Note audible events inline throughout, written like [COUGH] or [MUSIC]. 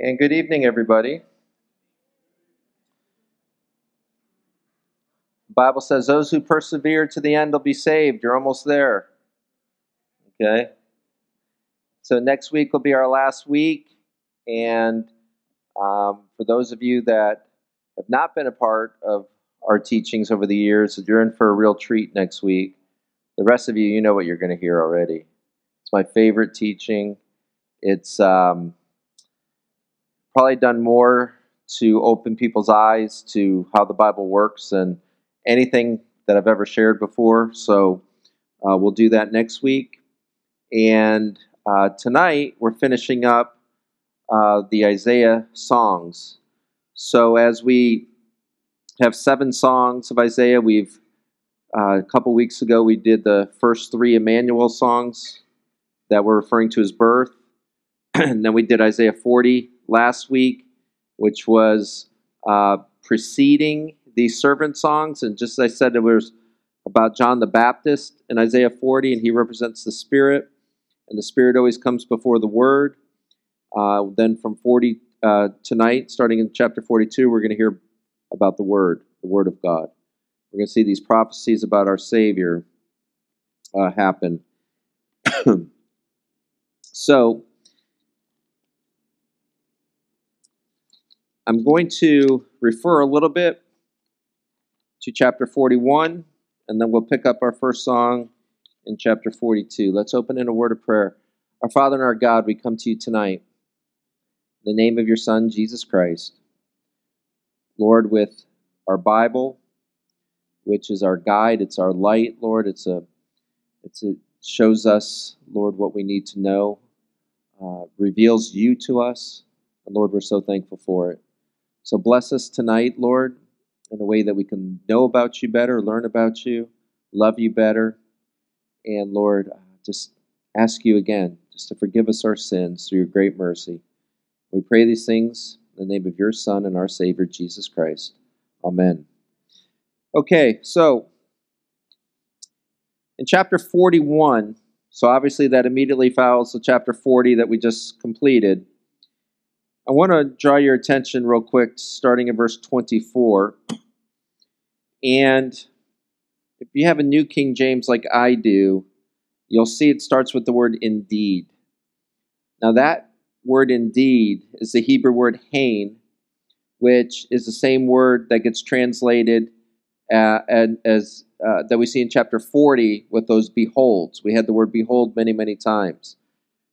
And good evening, everybody. The Bible says those who persevere to the end will be saved. You're almost there. Okay? So next week will be our last week. And um, for those of you that have not been a part of our teachings over the years, you're in for a real treat next week. The rest of you, you know what you're going to hear already. It's my favorite teaching. It's um, probably done more to open people's eyes to how the Bible works than anything that I've ever shared before. So uh, we'll do that next week. And uh, tonight we're finishing up uh, the Isaiah songs. So as we have seven songs of Isaiah, we've uh, a couple weeks ago we did the first three Emmanuel songs that were referring to his birth. [CLEARS THROAT] and then we did Isaiah 40 last week, which was uh, preceding these servant songs. And just as I said, it was about John the Baptist in Isaiah 40, and he represents the Spirit. And the Spirit always comes before the Word. Uh, then from 40 uh, tonight, starting in chapter 42, we're going to hear about the Word, the Word of God. We're going to see these prophecies about our Savior uh, happen. [CLEARS THROAT] so, I'm going to refer a little bit to chapter 41, and then we'll pick up our first song in chapter 42. Let's open in a word of prayer. Our Father and our God, we come to you tonight in the name of your Son, Jesus Christ. Lord, with our Bible, which is our guide, it's our light, Lord. It's a, it's a, it shows us, Lord, what we need to know, uh, reveals you to us, and Lord, we're so thankful for it. So bless us tonight, Lord, in a way that we can know about you better, learn about you, love you better, and Lord, just ask you again just to forgive us our sins through your great mercy. We pray these things in the name of your Son and our Savior, Jesus Christ. Amen. Okay, so in chapter 41, so obviously that immediately follows the chapter 40 that we just completed. I want to draw your attention real quick, starting in verse 24. And if you have a New King James like I do, you'll see it starts with the word indeed. Now, that word indeed is the Hebrew word hain, which is the same word that gets translated uh, as uh, that we see in chapter 40 with those beholds. We had the word behold many, many times.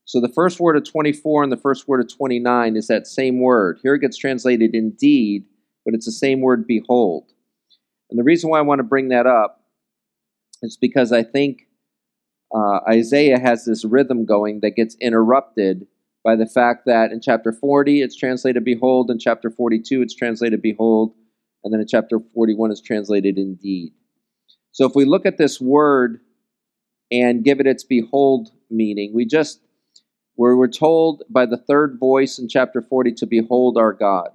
So the first word of 24 and the first word of 29 is that same word. Here it gets translated indeed, but it's the same word behold. And the reason why I want to bring that up is because I think uh, Isaiah has this rhythm going that gets interrupted by the fact that in chapter 40 it's translated behold, in chapter 42 it's translated behold, and then in chapter 41 it's translated indeed. So if we look at this word and give it its behold meaning, we just where we're told by the third voice in chapter 40 to behold our God.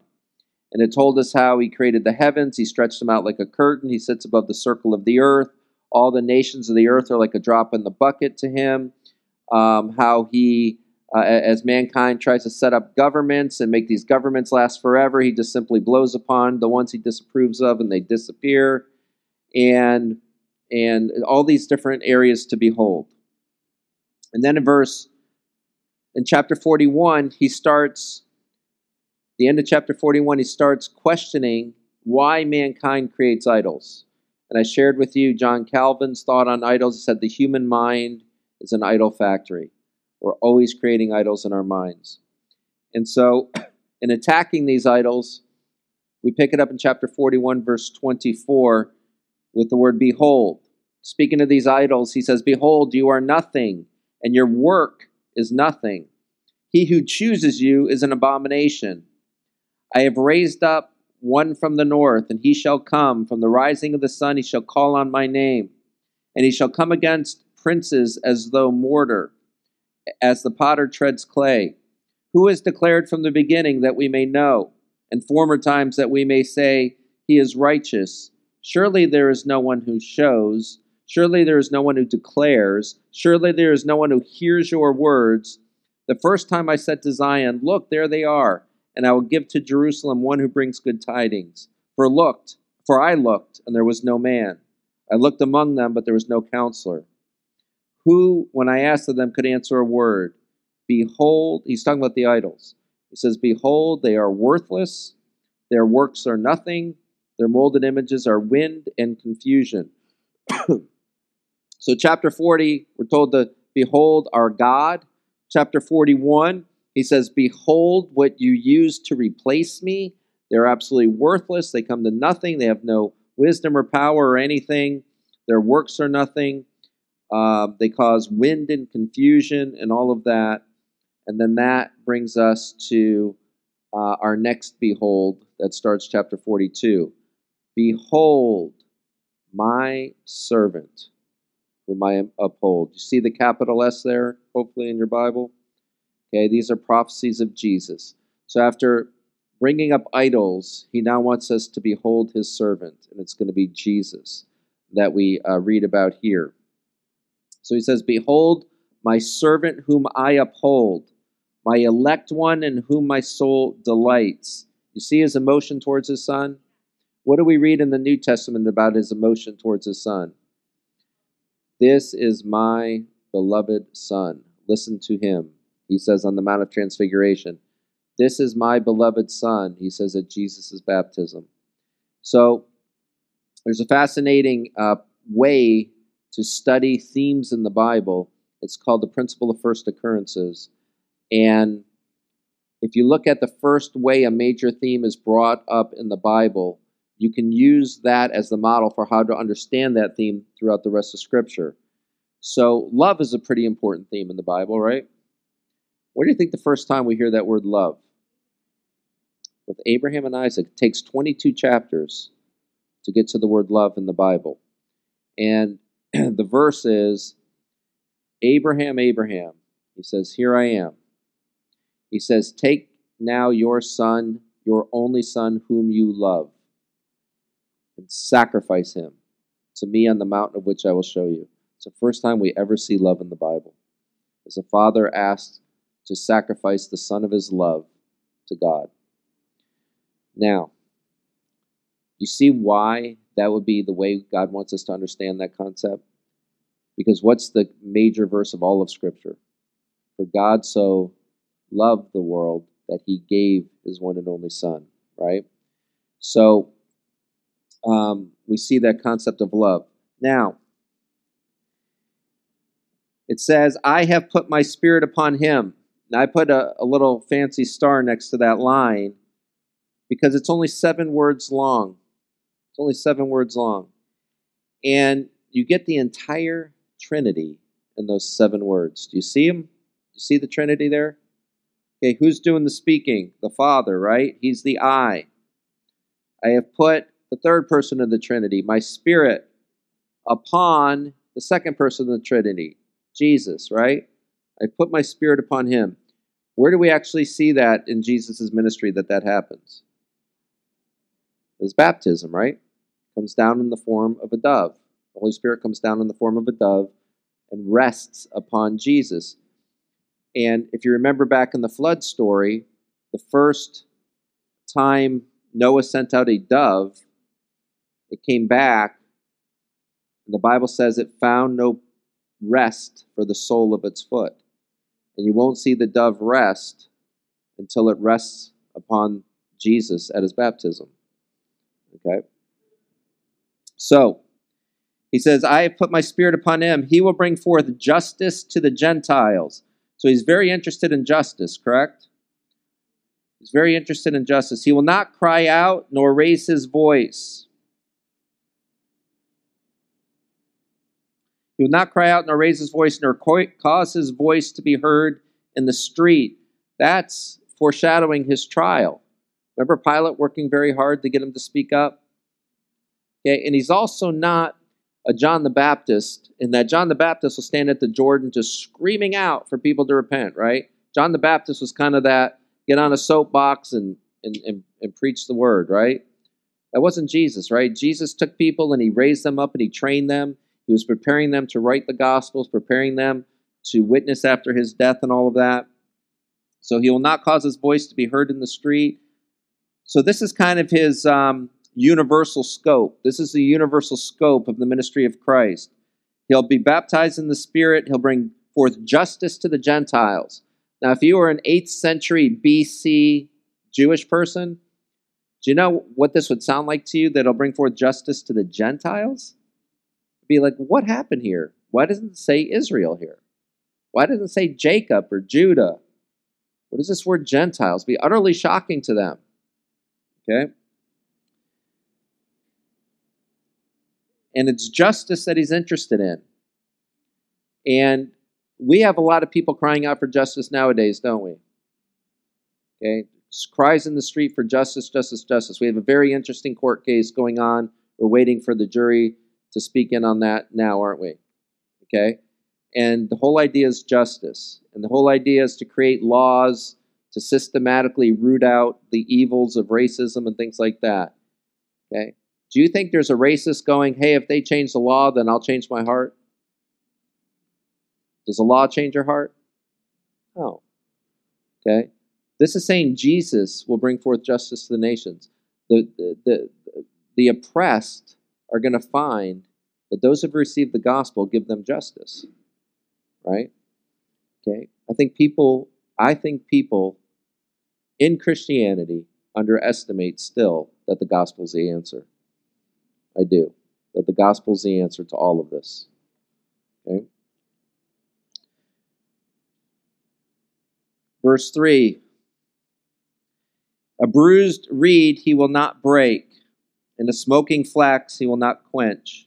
And it told us how he created the heavens, he stretched them out like a curtain, he sits above the circle of the earth. All the nations of the earth are like a drop in the bucket to him. Um, how he, uh, as mankind tries to set up governments and make these governments last forever, he just simply blows upon the ones he disapproves of and they disappear. And and all these different areas to behold. And then in verse in chapter 41, he starts, the end of chapter 41, he starts questioning why mankind creates idols. And I shared with you John Calvin's thought on idols. He said the human mind is an idol factory. We're always creating idols in our minds. And so, [CLEARS THROAT] in attacking these idols, we pick it up in chapter 41, verse 24, with the word behold. Speaking of these idols, he says, Behold, you are nothing, and your work is nothing. He who chooses you is an abomination. I have raised up one from the north, and he shall come. From the rising of the sun, he shall call on my name. And he shall come against princes as though mortar, as the potter treads clay. Who has declared from the beginning that we may know, and former times that we may say, He is righteous? Surely there is no one who shows Surely there is no one who declares. Surely there is no one who hears your words. The first time I said to Zion, Look, there they are, and I will give to Jerusalem one who brings good tidings. For looked, for I looked, and there was no man. I looked among them, but there was no counselor. Who, when I asked of them, could answer a word? Behold, he's talking about the idols. He says, Behold, they are worthless, their works are nothing, their molded images are wind and confusion. [CLEARS THROAT] so, chapter 40, we're told to behold our God. Chapter 41, he says, Behold what you used to replace me. They're absolutely worthless. They come to nothing. They have no wisdom or power or anything. Their works are nothing. Uh, they cause wind and confusion and all of that. And then that brings us to uh, our next behold that starts chapter 42. Behold, my servant, whom I uphold. You see the capital S there, hopefully, in your Bible? Okay, these are prophecies of Jesus. So after bringing up idols, he now wants us to behold his servant, and it's going to be Jesus that we uh, read about here. So he says, Behold, my servant whom I uphold, my elect one in whom my soul delights. You see his emotion towards his son? What do we read in the New Testament about his emotion towards his son? This is my beloved son. Listen to him. He says on the Mount of Transfiguration, This is my beloved Son, he says at Jesus' baptism. So there's a fascinating uh, way to study themes in the Bible. It's called the principle of first occurrences. And if you look at the first way a major theme is brought up in the Bible, you can use that as the model for how to understand that theme throughout the rest of Scripture. So, love is a pretty important theme in the Bible, right? Where do you think the first time we hear that word love? With Abraham and Isaac. It takes 22 chapters to get to the word love in the Bible. And [CLEARS THROAT] the verse is Abraham, Abraham. He says, Here I am. He says, Take now your son, your only son, whom you love, and sacrifice him to me on the mountain of which I will show you. It's the first time we ever see love in the Bible. As a father asked to sacrifice the son of his love to God. Now, you see why that would be the way God wants us to understand that concept? Because what's the major verse of all of Scripture? For God so loved the world that he gave his one and only Son, right? So um, we see that concept of love. Now, it says, I have put my spirit upon him. Now, I put a, a little fancy star next to that line because it's only seven words long. It's only seven words long. And you get the entire Trinity in those seven words. Do you see? Do you see the Trinity there? Okay, who's doing the speaking? The Father, right? He's the I. I have put the third person of the Trinity, my Spirit, upon the second person of the Trinity, Jesus, right? I put my Spirit upon him. Where do we actually see that in Jesus' ministry that that happens? It's baptism, right? Comes down in the form of a dove. The Holy Spirit comes down in the form of a dove and rests upon Jesus. And if you remember back in the flood story, the first time Noah sent out a dove, it came back, and the Bible says it found no rest for the sole of its foot. And you won't see the dove rest until it rests upon Jesus at his baptism. Okay? So, he says, I have put my spirit upon him. He will bring forth justice to the Gentiles. So he's very interested in justice, correct? He's very interested in justice. He will not cry out nor raise his voice. He will not cry out nor raise his voice nor cause his voice to be heard in the street. That's foreshadowing his trial. Remember Pilate working very hard to get him to speak up? Okay, and he's also not a John the Baptist, in that John the Baptist will stand at the Jordan just screaming out for people to repent, right? John the Baptist was kind of that get on a soapbox and, and, and, and preach the word, right? That wasn't Jesus, right? Jesus took people and he raised them up and he trained them. He was preparing them to write the Gospels, preparing them to witness after his death and all of that. So he will not cause his voice to be heard in the street. So this is kind of his um, universal scope. This is the universal scope of the ministry of Christ. He'll be baptized in the Spirit. He'll bring forth justice to the Gentiles. Now, if you were an 8th century BC Jewish person, do you know what this would sound like to you that he'll bring forth justice to the Gentiles? Be like, what happened here? Why doesn't it say Israel here? Why doesn't it say Jacob or Judah? What is this word Gentiles? Be utterly shocking to them. Okay? And it's justice that he's interested in. And we have a lot of people crying out for justice nowadays, don't we? Okay? Cries in the street for justice, justice, justice. We have a very interesting court case going on. We're waiting for the jury to speak in on that now, aren't we? Okay? And the whole idea is justice. And the whole idea is to create laws to systematically root out the evils of racism and things like that. Okay? Do you think there's a racist going, hey, if they change the law, then I'll change my heart? Does the law change your heart? No. Okay? This is saying Jesus will bring forth justice to the nations. The, the, the, the oppressed are going to find that those who have received the gospel give them justice. Right? Okay? I think people, I think people in Christianity underestimate still that the gospel is the answer. I do. That the gospel is the answer to all of this. Okay? Verse 3 A bruised reed he will not break, and a smoking flax he will not quench.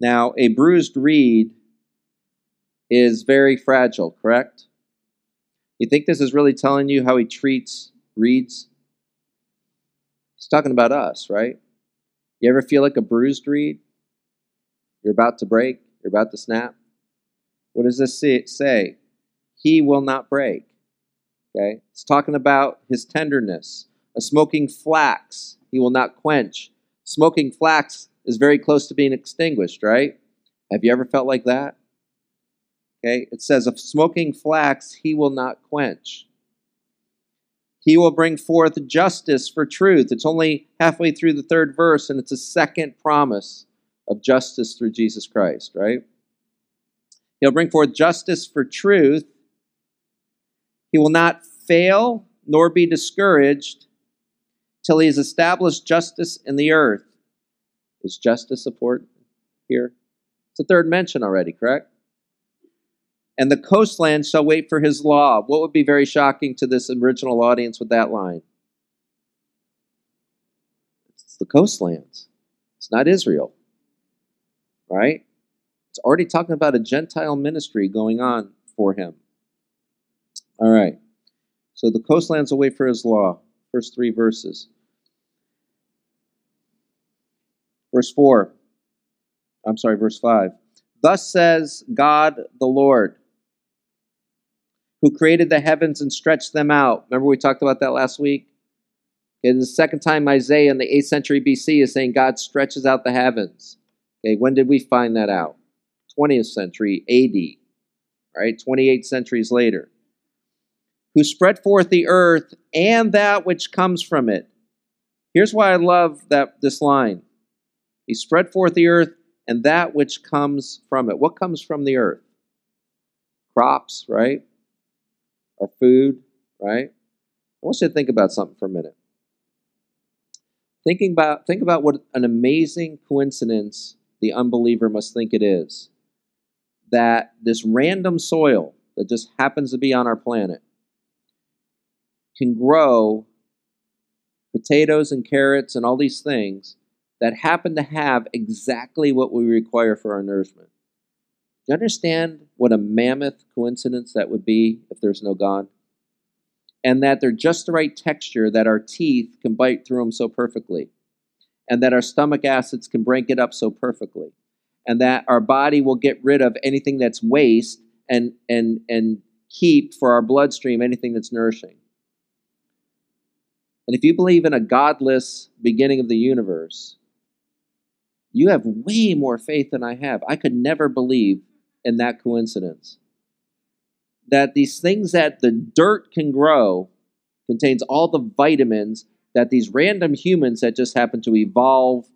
Now, a bruised reed is very fragile, correct? You think this is really telling you how he treats reeds? He's talking about us, right? You ever feel like a bruised reed? You're about to break, you're about to snap. What does this say? He will not break. Okay? It's talking about his tenderness. A smoking flax he will not quench. Smoking flax is very close to being extinguished, right? Have you ever felt like that? Okay, it says, "Of smoking flax he will not quench. He will bring forth justice for truth. It's only halfway through the third verse, and it's a second promise of justice through Jesus Christ, right? He'll bring forth justice for truth. He will not fail nor be discouraged till he has established justice in the earth. Is justice support here? It's a third mention already, correct? And the coastland shall wait for his law. What would be very shocking to this original audience with that line? It's the coastlands. It's not Israel. Right? It's already talking about a Gentile ministry going on for him. All right. So the coastlands will wait for his law. First three verses. Verse 4. I'm sorry, verse 5. Thus says God the Lord, who created the heavens and stretched them out. Remember, we talked about that last week? Okay, the second time Isaiah in the 8th century BC is saying God stretches out the heavens. Okay, when did we find that out? 20th century AD, right? 28 centuries later. Who spread forth the earth and that which comes from it. Here's why I love that this line. He spread forth the earth and that which comes from it. What comes from the earth? Crops, right? Our food, right? I want you to think about something for a minute. Thinking about think about what an amazing coincidence the unbeliever must think it is that this random soil that just happens to be on our planet can grow potatoes and carrots and all these things that happen to have exactly what we require for our nourishment. Do you understand what a mammoth coincidence that would be if there's no God? And that they're just the right texture that our teeth can bite through them so perfectly, and that our stomach acids can break it up so perfectly, and that our body will get rid of anything that's waste and and and keep for our bloodstream anything that's nourishing. And if you believe in a godless beginning of the universe, you have way more faith than I have. I could never believe in that coincidence. that these things that the dirt can grow contains all the vitamins that these random humans that just happen to evolve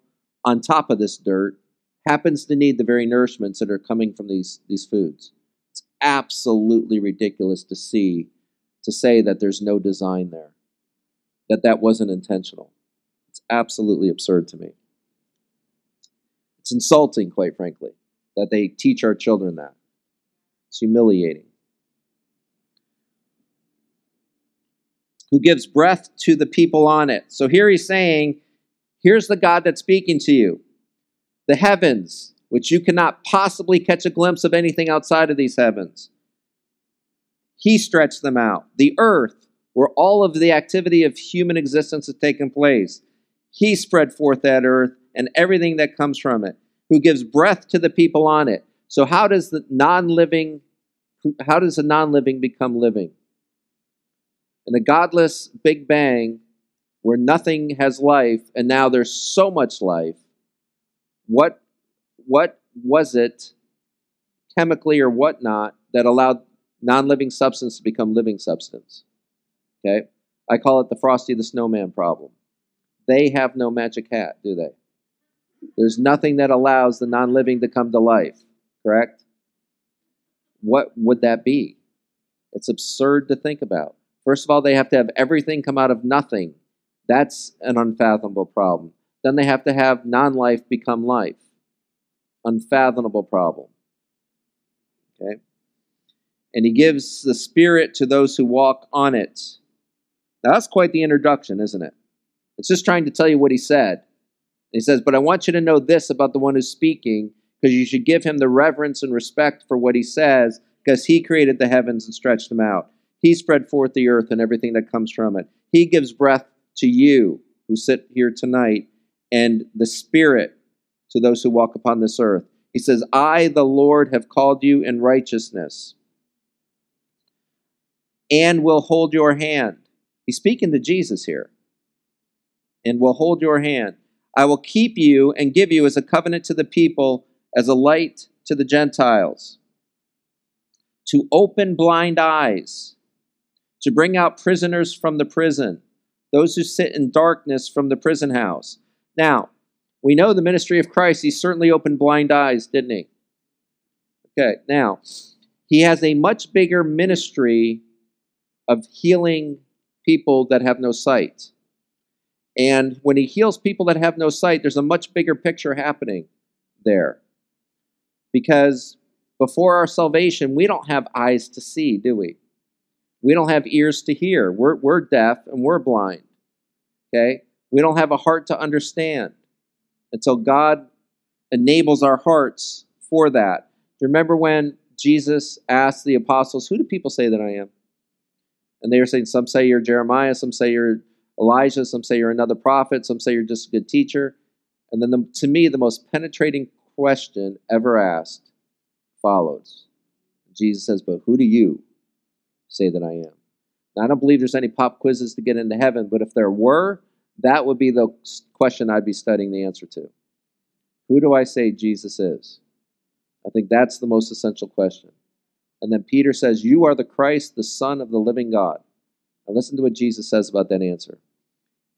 on top of this dirt happens to need the very nourishments that are coming from these, these foods. It's absolutely ridiculous to see, to say that there's no design there, that that wasn't intentional. It's absolutely absurd to me. It's insulting, quite frankly, that they teach our children that. It's humiliating. Who gives breath to the people on it. So here he's saying, here's the God that's speaking to you. The heavens, which you cannot possibly catch a glimpse of anything outside of these heavens. He stretched them out. The earth, where all of the activity of human existence has taken place. He spread forth that earth and everything that comes from it, who gives breath to the people on it. So how does the non-living how does the non-living become living? In the godless Big Bang, where nothing has life, and now there's so much life, what what was it chemically or whatnot that allowed non-living substance to become living substance? Okay? I call it the Frosty the Snowman problem. They have no magic hat, do they? There's nothing that allows the non-living to come to life, correct? What would that be? It's absurd to think about. First of all, they have to have everything come out of nothing. That's an unfathomable problem. Then they have to have non life become life. Unfathomable problem. Okay? And he gives the Spirit to those who walk on it. That's quite the introduction, isn't it? It's just trying to tell you what he said. He says, But I want you to know this about the one who's speaking, because you should give him the reverence and respect for what he says, because he created the heavens and stretched them out. He spread forth the earth and everything that comes from it. He gives breath to you who sit here tonight and the Spirit to those who walk upon this earth. He says, I, the Lord, have called you in righteousness and will hold your hand. He's speaking to Jesus here. And will hold your hand. I will keep you and give you as a covenant to the people, as a light to the Gentiles, to open blind eyes to bring out prisoners from the prison, those who sit in darkness from the prison house. Now, we know the ministry of Christ, he certainly opened blind eyes, didn't he? Okay, now, he has a much bigger ministry of healing people that have no sight. And when he heals people that have no sight, there's a much bigger picture happening there. Because before our salvation, we don't have eyes to see, do we? We don't have ears to hear. We're, we're deaf and we're blind. Okay? We don't have a heart to understand until God enables our hearts for that. Remember when Jesus asked the apostles, Who do people say that I am? And they were saying, Some say you're Jeremiah, some say you're Elijah, some say you're another prophet, some say you're just a good teacher. And then, the, to me, the most penetrating question ever asked follows. Jesus says, But who do you say that I am. Now, I don't believe there's any pop quizzes to get into heaven, but if there were, that would be the question I'd be studying the answer to. Who do I say Jesus is? I think that's the most essential question. And then Peter says, You are the Christ, the Son of the living God. And listen to what Jesus says about that answer.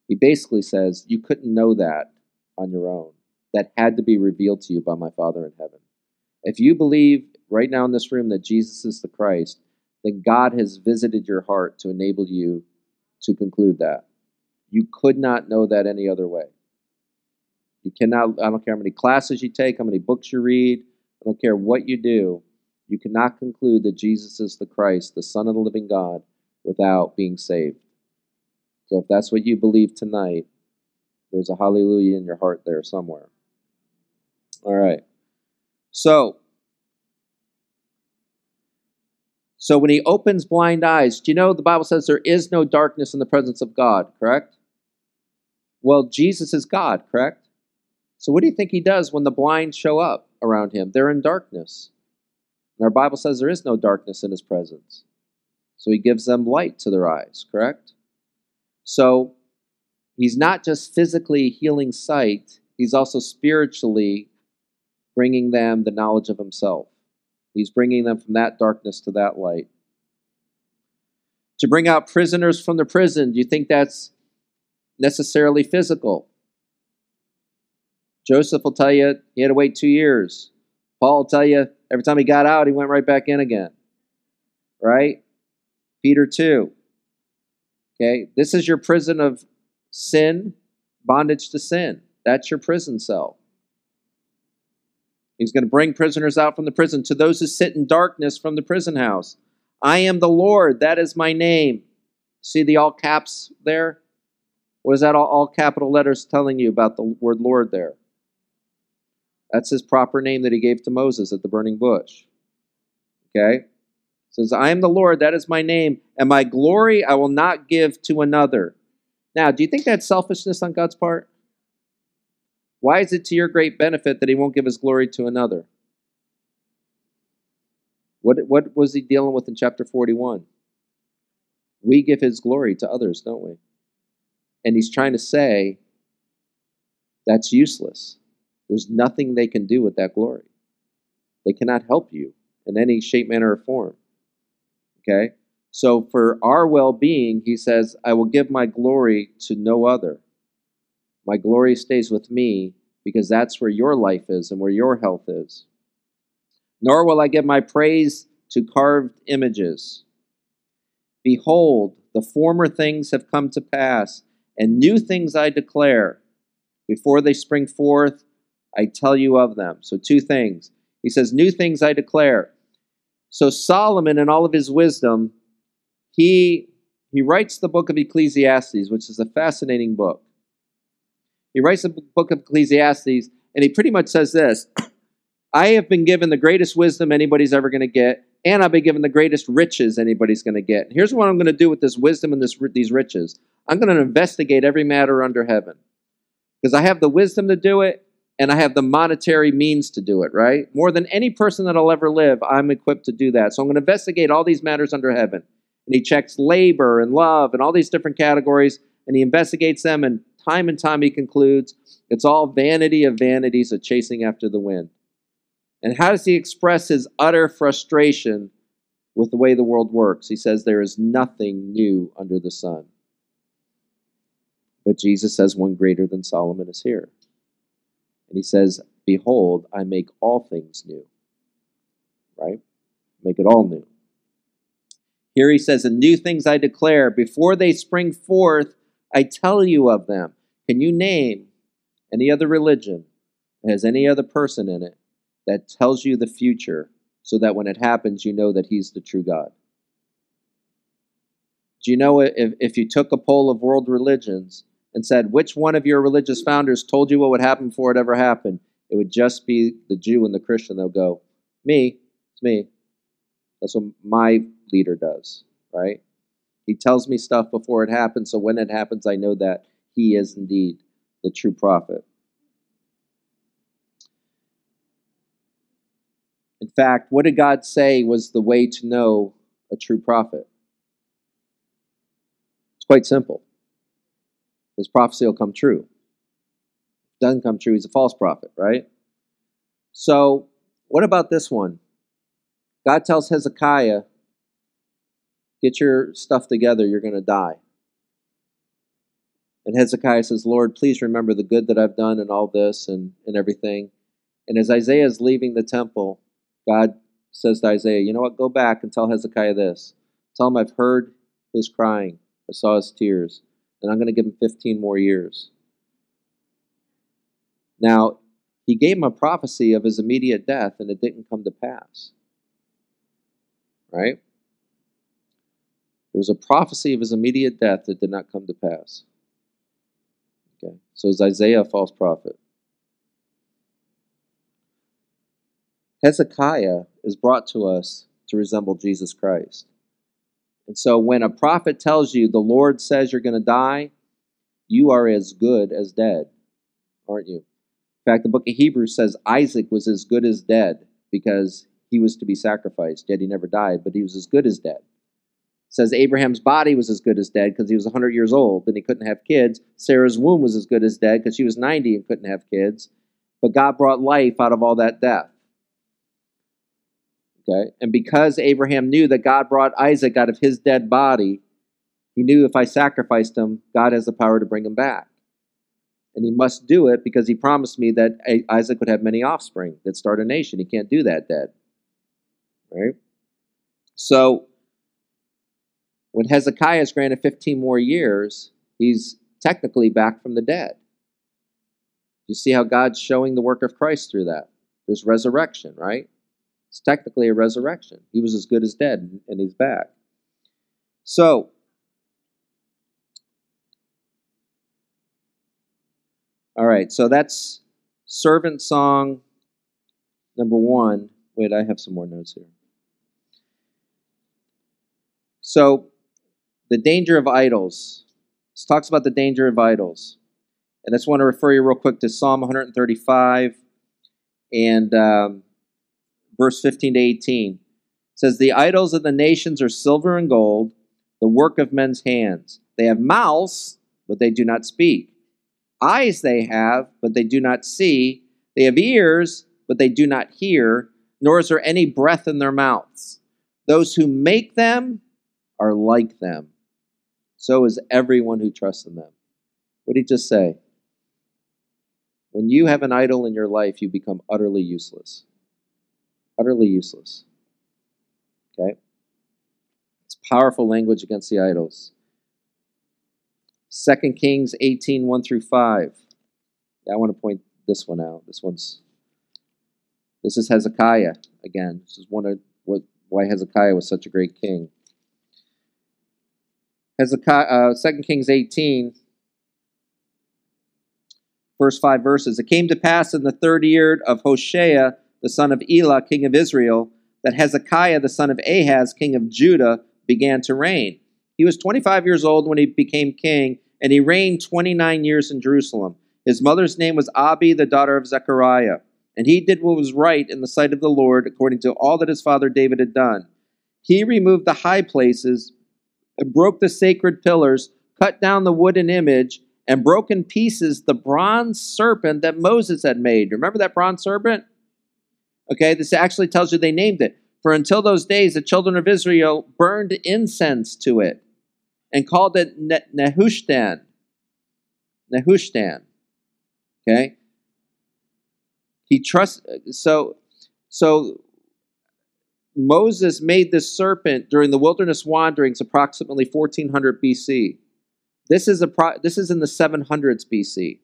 He basically says, You couldn't know that on your own. That had to be revealed to you by my Father in heaven. If you believe right now in this room that Jesus is the Christ, then God has visited your heart to enable you to conclude that. You could not know that any other way. You cannot, I don't care how many classes you take, how many books you read, I don't care what you do, you cannot conclude that Jesus is the Christ, the Son of the living God, without being saved. So if that's what you believe tonight, there's a hallelujah in your heart there somewhere. All right. So, So when he opens blind eyes, do you know the Bible says there is no darkness in the presence of God, correct? Well, Jesus is God, correct? So what do you think he does when the blind show up around him? They're in darkness. And our Bible says there is no darkness in his presence. So he gives them light to their eyes, correct? So he's not just physically healing sight, he's also spiritually bringing them the knowledge of himself. He's bringing them from that darkness to that light. To bring out prisoners from the prison, do you think that's necessarily physical? Joseph will tell you he had to wait two years. Paul will tell you every time he got out, he went right back in again. Right? Peter too. Okay, this is your prison of sin, bondage to sin. That's your prison cell. He's going to bring prisoners out from the prison to those who sit in darkness from the prison house. I am the Lord, that is my name. See the all caps there? What is that all, all capital letters telling you about the word Lord there? That's his proper name that he gave to Moses at the burning bush. Okay? says, I am the Lord, that is my name, and my glory I will not give to another. Now, do you think that's selfishness on God's part? Why is it to your great benefit that he won't give his glory to another? What, what was he dealing with in chapter 41? We give his glory to others, don't we? And he's trying to say that's useless. There's nothing they can do with that glory. They cannot help you in any shape, manner, or form. Okay? So for our well being, he says, I will give my glory to no other. My glory stays with me because that's where your life is and where your health is. Nor will I give my praise to carved images. Behold, the former things have come to pass, and new things I declare. Before they spring forth, I tell you of them. So, two things. He says, New things I declare. So, Solomon, in all of his wisdom, he, he writes the book of Ecclesiastes, which is a fascinating book. He writes the book of Ecclesiastes, and he pretty much says this I have been given the greatest wisdom anybody's ever going to get, and I've been given the greatest riches anybody's going to get. Here's what I'm going to do with this wisdom and this, these riches I'm going to investigate every matter under heaven. Because I have the wisdom to do it, and I have the monetary means to do it, right? More than any person that'll ever live, I'm equipped to do that. So I'm going to investigate all these matters under heaven. And he checks labor and love and all these different categories, and he investigates them, and time and time he concludes it's all vanity of vanities, a chasing after the wind. And how does he express his utter frustration with the way the world works? He says, There is nothing new under the sun. But Jesus says, One greater than Solomon is here. And he says, Behold, I make all things new. Right? Make it all new. Here he says, And new things I declare, before they spring forth, I tell you of them. Can you name any other religion that has any other person in it that tells you the future so that when it happens, you know that He's the true God? Do you know if, if you took a poll of world religions and said, which one of your religious founders told you what would happen before it ever happened? It would just be the Jew and the Christian. They'll go, me, it's me. That's what my leader does, right? He tells me stuff before it happens, so when it happens, I know that he is indeed the true prophet. In fact, what did God say was the way to know a true prophet? It's quite simple. His prophecy will come true. If doesn't come true, he's a false prophet, right? So, what about this one? God tells Hezekiah, Get your stuff together, you're going to die. And Hezekiah says, Lord, please remember the good that I've done and all this and, and everything. And as Isaiah is leaving the temple, God says to Isaiah, You know what? Go back and tell Hezekiah this. Tell him I've heard his crying, I saw his tears, and I'm going to give him 15 more years. Now, he gave him a prophecy of his immediate death, and it didn't come to pass. Right? There was a prophecy of his immediate death that did not come to pass. Okay, so is Isaiah a false prophet? Hezekiah is brought to us to resemble Jesus Christ. And so when a prophet tells you the Lord says you're going to die, you are as good as dead, aren't you? In fact, the book of Hebrews says Isaac was as good as dead because he was to be sacrificed, yet he never died, but he was as good as dead says Abraham's body was as good as dead because he was 100 years old and he couldn't have kids. Sarah's womb was as good as dead because she was 90 and couldn't have kids. But God brought life out of all that death. Okay? And because Abraham knew that God brought Isaac out of his dead body, He knew if I sacrificed him, God has the power to bring him back. And he must do it because he promised me that Isaac would have many offspring that start a nation. He can't do that dead. Right? So, when Hezekiah is granted 15 more years, he's technically back from the dead. You see how God's showing the work of Christ through that? There's resurrection, right? It's technically a resurrection. He was as good as dead, and he's back. So, all right, so that's servant song number one. Wait, I have some more notes here. So, the danger of idols. This talks about the danger of idols. And I just want to refer you real quick to Psalm 135 and um, verse 15 to 18. It says, The idols of the nations are silver and gold, the work of men's hands. They have mouths, but they do not speak. Eyes they have, but they do not see. They have ears, but they do not hear, nor is there any breath in their mouths. Those who make them are like them. So is everyone who trusts in them. What did he just say? When you have an idol in your life, you become utterly useless. Utterly useless. Okay? It's powerful language against the idols. 2 Kings 18, 1 through 5. Yeah, I want to point this one out. This one's this is Hezekiah again. This is one of what why Hezekiah was such a great king. Hezekiah, uh, 2 Kings 18, first five verses. It came to pass in the third year of Hoshea, the son of Elah, king of Israel, that Hezekiah, the son of Ahaz, king of Judah, began to reign. He was 25 years old when he became king, and he reigned 29 years in Jerusalem. His mother's name was Abi, the daughter of Zechariah. And he did what was right in the sight of the Lord, according to all that his father David had done. He removed the high places and broke the sacred pillars, cut down the wooden image, and broke in pieces the bronze serpent that Moses had made. Remember that bronze serpent? Okay, this actually tells you they named it. For until those days, the children of Israel burned incense to it and called it Nehushtan. Nehushtan. Okay? He trusts, so, so Moses made this serpent during the wilderness wanderings approximately 1400 BC. This is, a pro- this is in the 700s BC.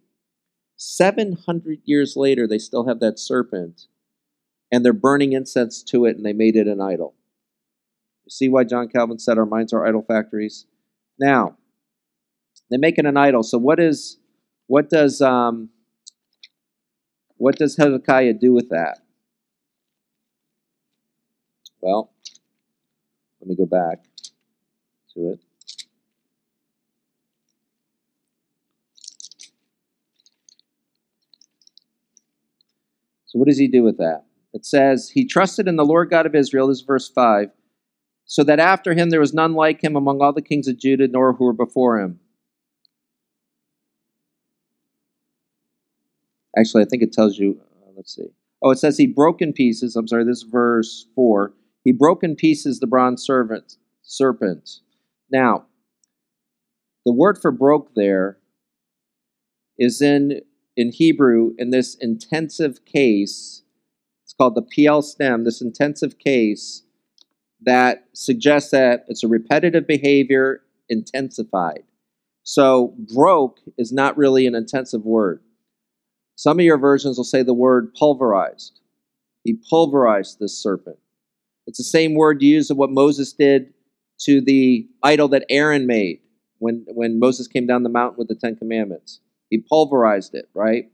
700 years later, they still have that serpent, and they're burning incense to it, and they made it an idol. You see why John Calvin said our minds are idol factories? Now, they make it an idol. So what is what does um, what does Hezekiah do with that? Well, let me go back to it. So, what does he do with that? It says, He trusted in the Lord God of Israel, this is verse 5, so that after him there was none like him among all the kings of Judah, nor who were before him. Actually, I think it tells you, uh, let's see. Oh, it says he broke in pieces. I'm sorry, this is verse 4. He broke in pieces the bronze serpent. serpent. Now, the word for broke there is in in Hebrew in this intensive case. Called the Piel stem, this intensive case that suggests that it's a repetitive behavior intensified. So, broke is not really an intensive word. Some of your versions will say the word pulverized. He pulverized this serpent. It's the same word used of what Moses did to the idol that Aaron made when, when Moses came down the mountain with the Ten Commandments. He pulverized it, right?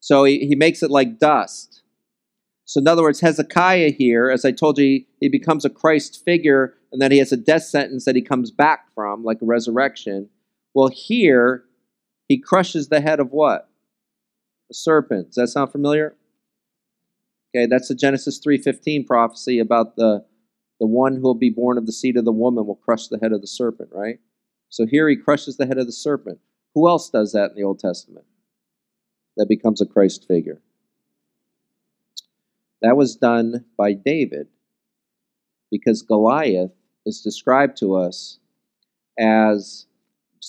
So he, he makes it like dust. So, in other words, Hezekiah here, as I told you, he becomes a Christ figure and then he has a death sentence that he comes back from, like a resurrection. Well, here, he crushes the head of what? A serpent. Does that sound familiar? Okay, that's the Genesis 3.15 prophecy about the, the one who will be born of the seed of the woman will crush the head of the serpent, right? So here he crushes the head of the serpent. Who else does that in the Old Testament? That becomes a Christ figure. That was done by David because Goliath is described to us as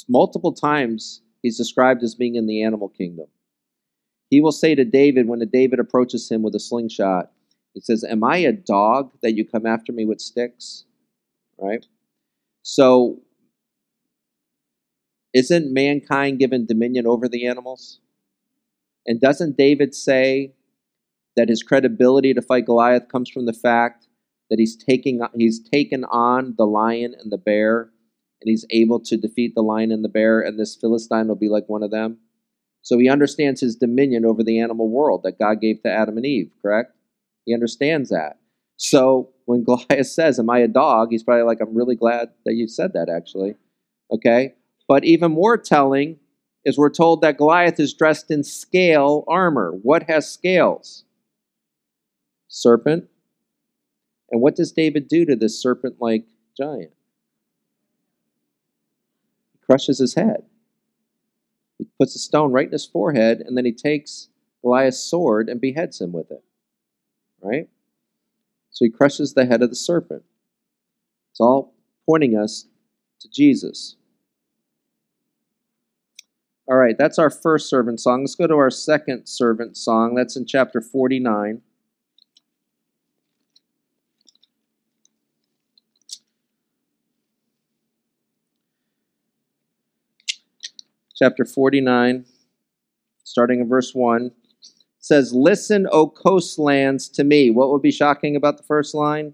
multiple times he's described as being in the animal kingdom. He will say to David when David approaches him with a slingshot, he says, Am I a dog that you come after me with sticks? Right? So, isn't mankind given dominion over the animals? And doesn't David say that his credibility to fight Goliath comes from the fact that he's taking he's taken on the lion and the bear and he's able to defeat the lion and the bear and this Philistine will be like one of them. So he understands his dominion over the animal world that God gave to Adam and Eve, correct? He understands that. So when [LAUGHS] Goliath says, Am I a dog? He's probably like, I'm really glad that you said that, actually. Okay? But even more telling is we're told that Goliath is dressed in scale armor. What has scales? Serpent. And what does David do to this serpent like giant? He crushes his head. He puts a stone right in his forehead, and then he takes Goliath's sword and beheads him with it. Right? So he crushes the head of the serpent. It's all pointing us to Jesus. All right, that's our first servant song. Let's go to our second servant song. That's in chapter 49. Chapter 49, starting in verse 1, says, Listen, O coastlands, to me. What would be shocking about the first line?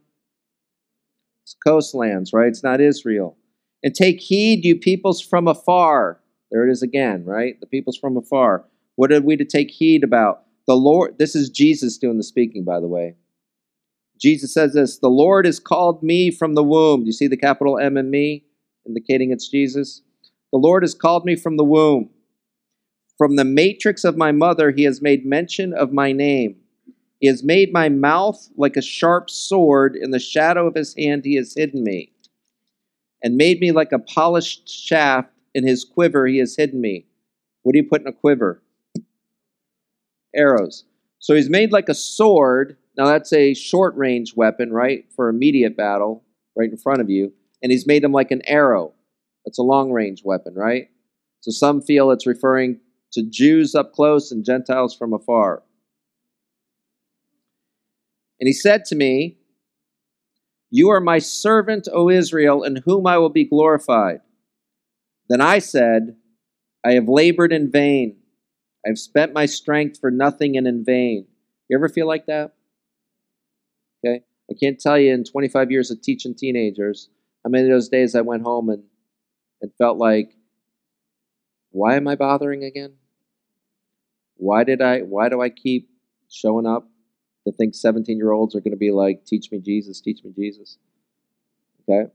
It's coastlands, right? It's not Israel. And take heed, you peoples from afar there it is again, right? The people's from afar. What are we to take heed about? The Lord, this is Jesus doing the speaking, by the way. Jesus says this The Lord has called me from the womb. Do you see the capital M and me, indicating it's Jesus? The Lord has called me from the womb. From the matrix of my mother, he has made mention of my name. He has made my mouth like a sharp sword. In the shadow of his hand, he has hidden me, and made me like a polished shaft in his quiver he has hidden me. What do you put in a quiver? Arrows. So he's made like a sword. Now that's a short range weapon, right? For immediate battle, right in front of you. And he's made him like an arrow. That's a long range weapon, right? So some feel it's referring to Jews up close and Gentiles from afar. And he said to me, You are my servant, O Israel, in whom I will be glorified. Then I said, I have labored in vain. I have spent my strength for nothing and in vain. You ever feel like that? Okay. I can't tell you in 25 years of teaching teenagers how many of those days I went home and, and felt like, why am I bothering again? Why did I why do I keep showing up to think 17 year olds are going to be like, teach me Jesus, teach me Jesus? Okay?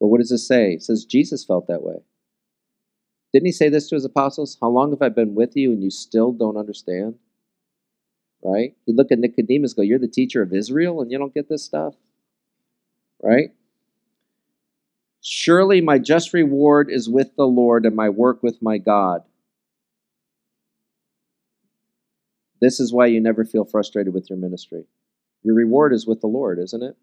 But what does this say? It says Jesus felt that way. Didn't he say this to his apostles? How long have I been with you and you still don't understand? Right? You look at Nicodemus, go, You're the teacher of Israel and you don't get this stuff? Right? Surely my just reward is with the Lord and my work with my God. This is why you never feel frustrated with your ministry. Your reward is with the Lord, isn't it?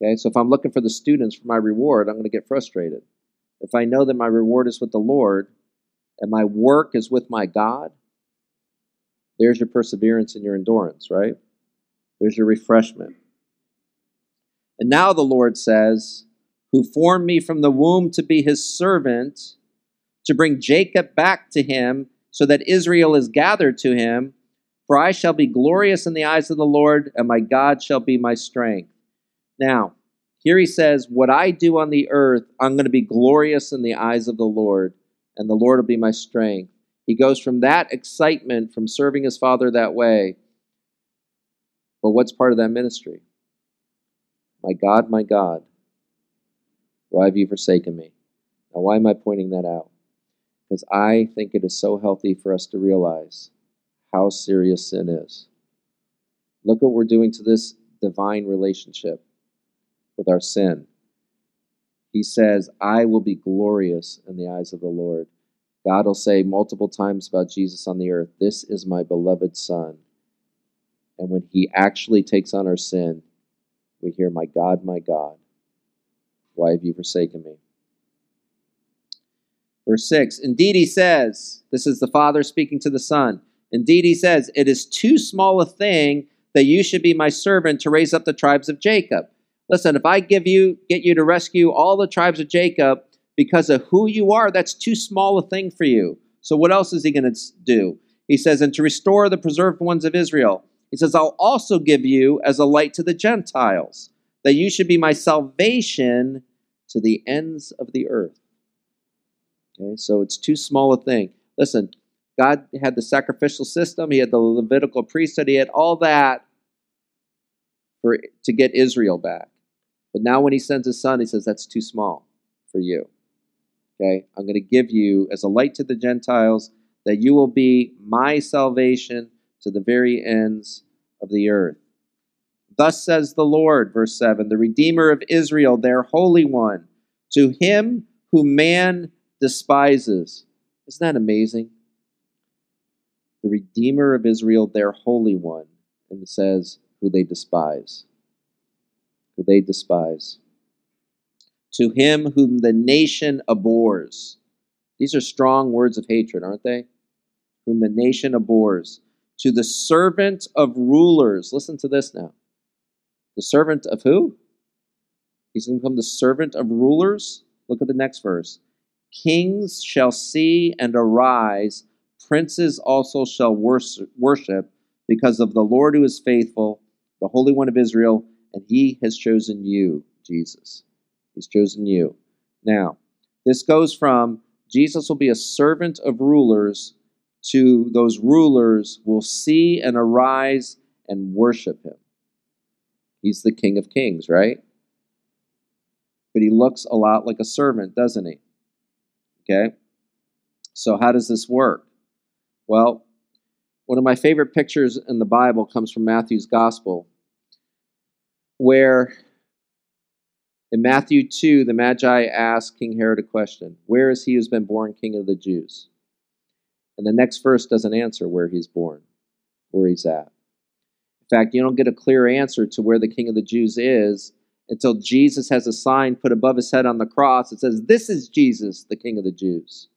Okay, so if I'm looking for the students for my reward, I'm going to get frustrated. If I know that my reward is with the Lord and my work is with my God, there's your perseverance and your endurance, right? There's your refreshment. And now the Lord says, Who formed me from the womb to be his servant, to bring Jacob back to him, so that Israel is gathered to him. For I shall be glorious in the eyes of the Lord, and my God shall be my strength. Now, here he says, What I do on the earth, I'm going to be glorious in the eyes of the Lord, and the Lord will be my strength. He goes from that excitement from serving his father that way. But what's part of that ministry? My God, my God, why have you forsaken me? Now, why am I pointing that out? Because I think it is so healthy for us to realize how serious sin is. Look what we're doing to this divine relationship with our sin. He says, I will be glorious in the eyes of the Lord. God will say multiple times about Jesus on the earth, This is my beloved Son. And when he actually takes on our sin, we hear, My God, my God, why have you forsaken me? Verse 6 Indeed, he says, this is the Father speaking to the Son. Indeed, he says, it is too small a thing that you should be my servant to raise up the tribes of Jacob. Listen, if I give you, get you to rescue all the tribes of Jacob because of who you are, that's too small a thing for you. So what else is he going to do? He says, and to restore the preserved ones of Israel. He says, I'll also give you as a light to the Gentiles, that you should be my salvation to the ends of the earth. Okay, so it's too small a thing. Listen, God had the sacrificial system, He had the Levitical priesthood, He had all that for to get Israel back. But now when He sends His Son, He says that's too small for you. Okay, I'm going to give you as a light to the Gentiles that you will be my salvation to the very ends of the earth. Thus says the Lord, verse 7 the Redeemer of Israel, their Holy One, to him whom man despises. Isn't that amazing? The Redeemer of Israel, their Holy One, and it says, who they despise. Who they despise. To him whom the nation abhors. These are strong words of hatred, aren't they? Whom the nation abhors. To the servant of rulers. Listen to this now. The servant of who? He's going to become the servant of rulers. Look at the next verse. Kings shall see and arise, princes also shall worship, because of the Lord who is faithful, the Holy One of Israel, and he has chosen you, Jesus. He's chosen you. Now, this goes from Jesus will be a servant of rulers to those rulers will see and arise and worship him. He's the King of Kings, right? But he looks a lot like a servant, doesn't he? Okay? So, how does this work? Well, one of my favorite pictures in the Bible comes from Matthew's Gospel, where in Matthew 2, the Magi ask King Herod a question Where is he who's been born king of the Jews? And the next verse doesn't answer where he's born, where he's at. In fact, you don't get a clear answer to where the king of the Jews is until Jesus has a sign put above his head on the cross that says, This is Jesus, the King of the Jews.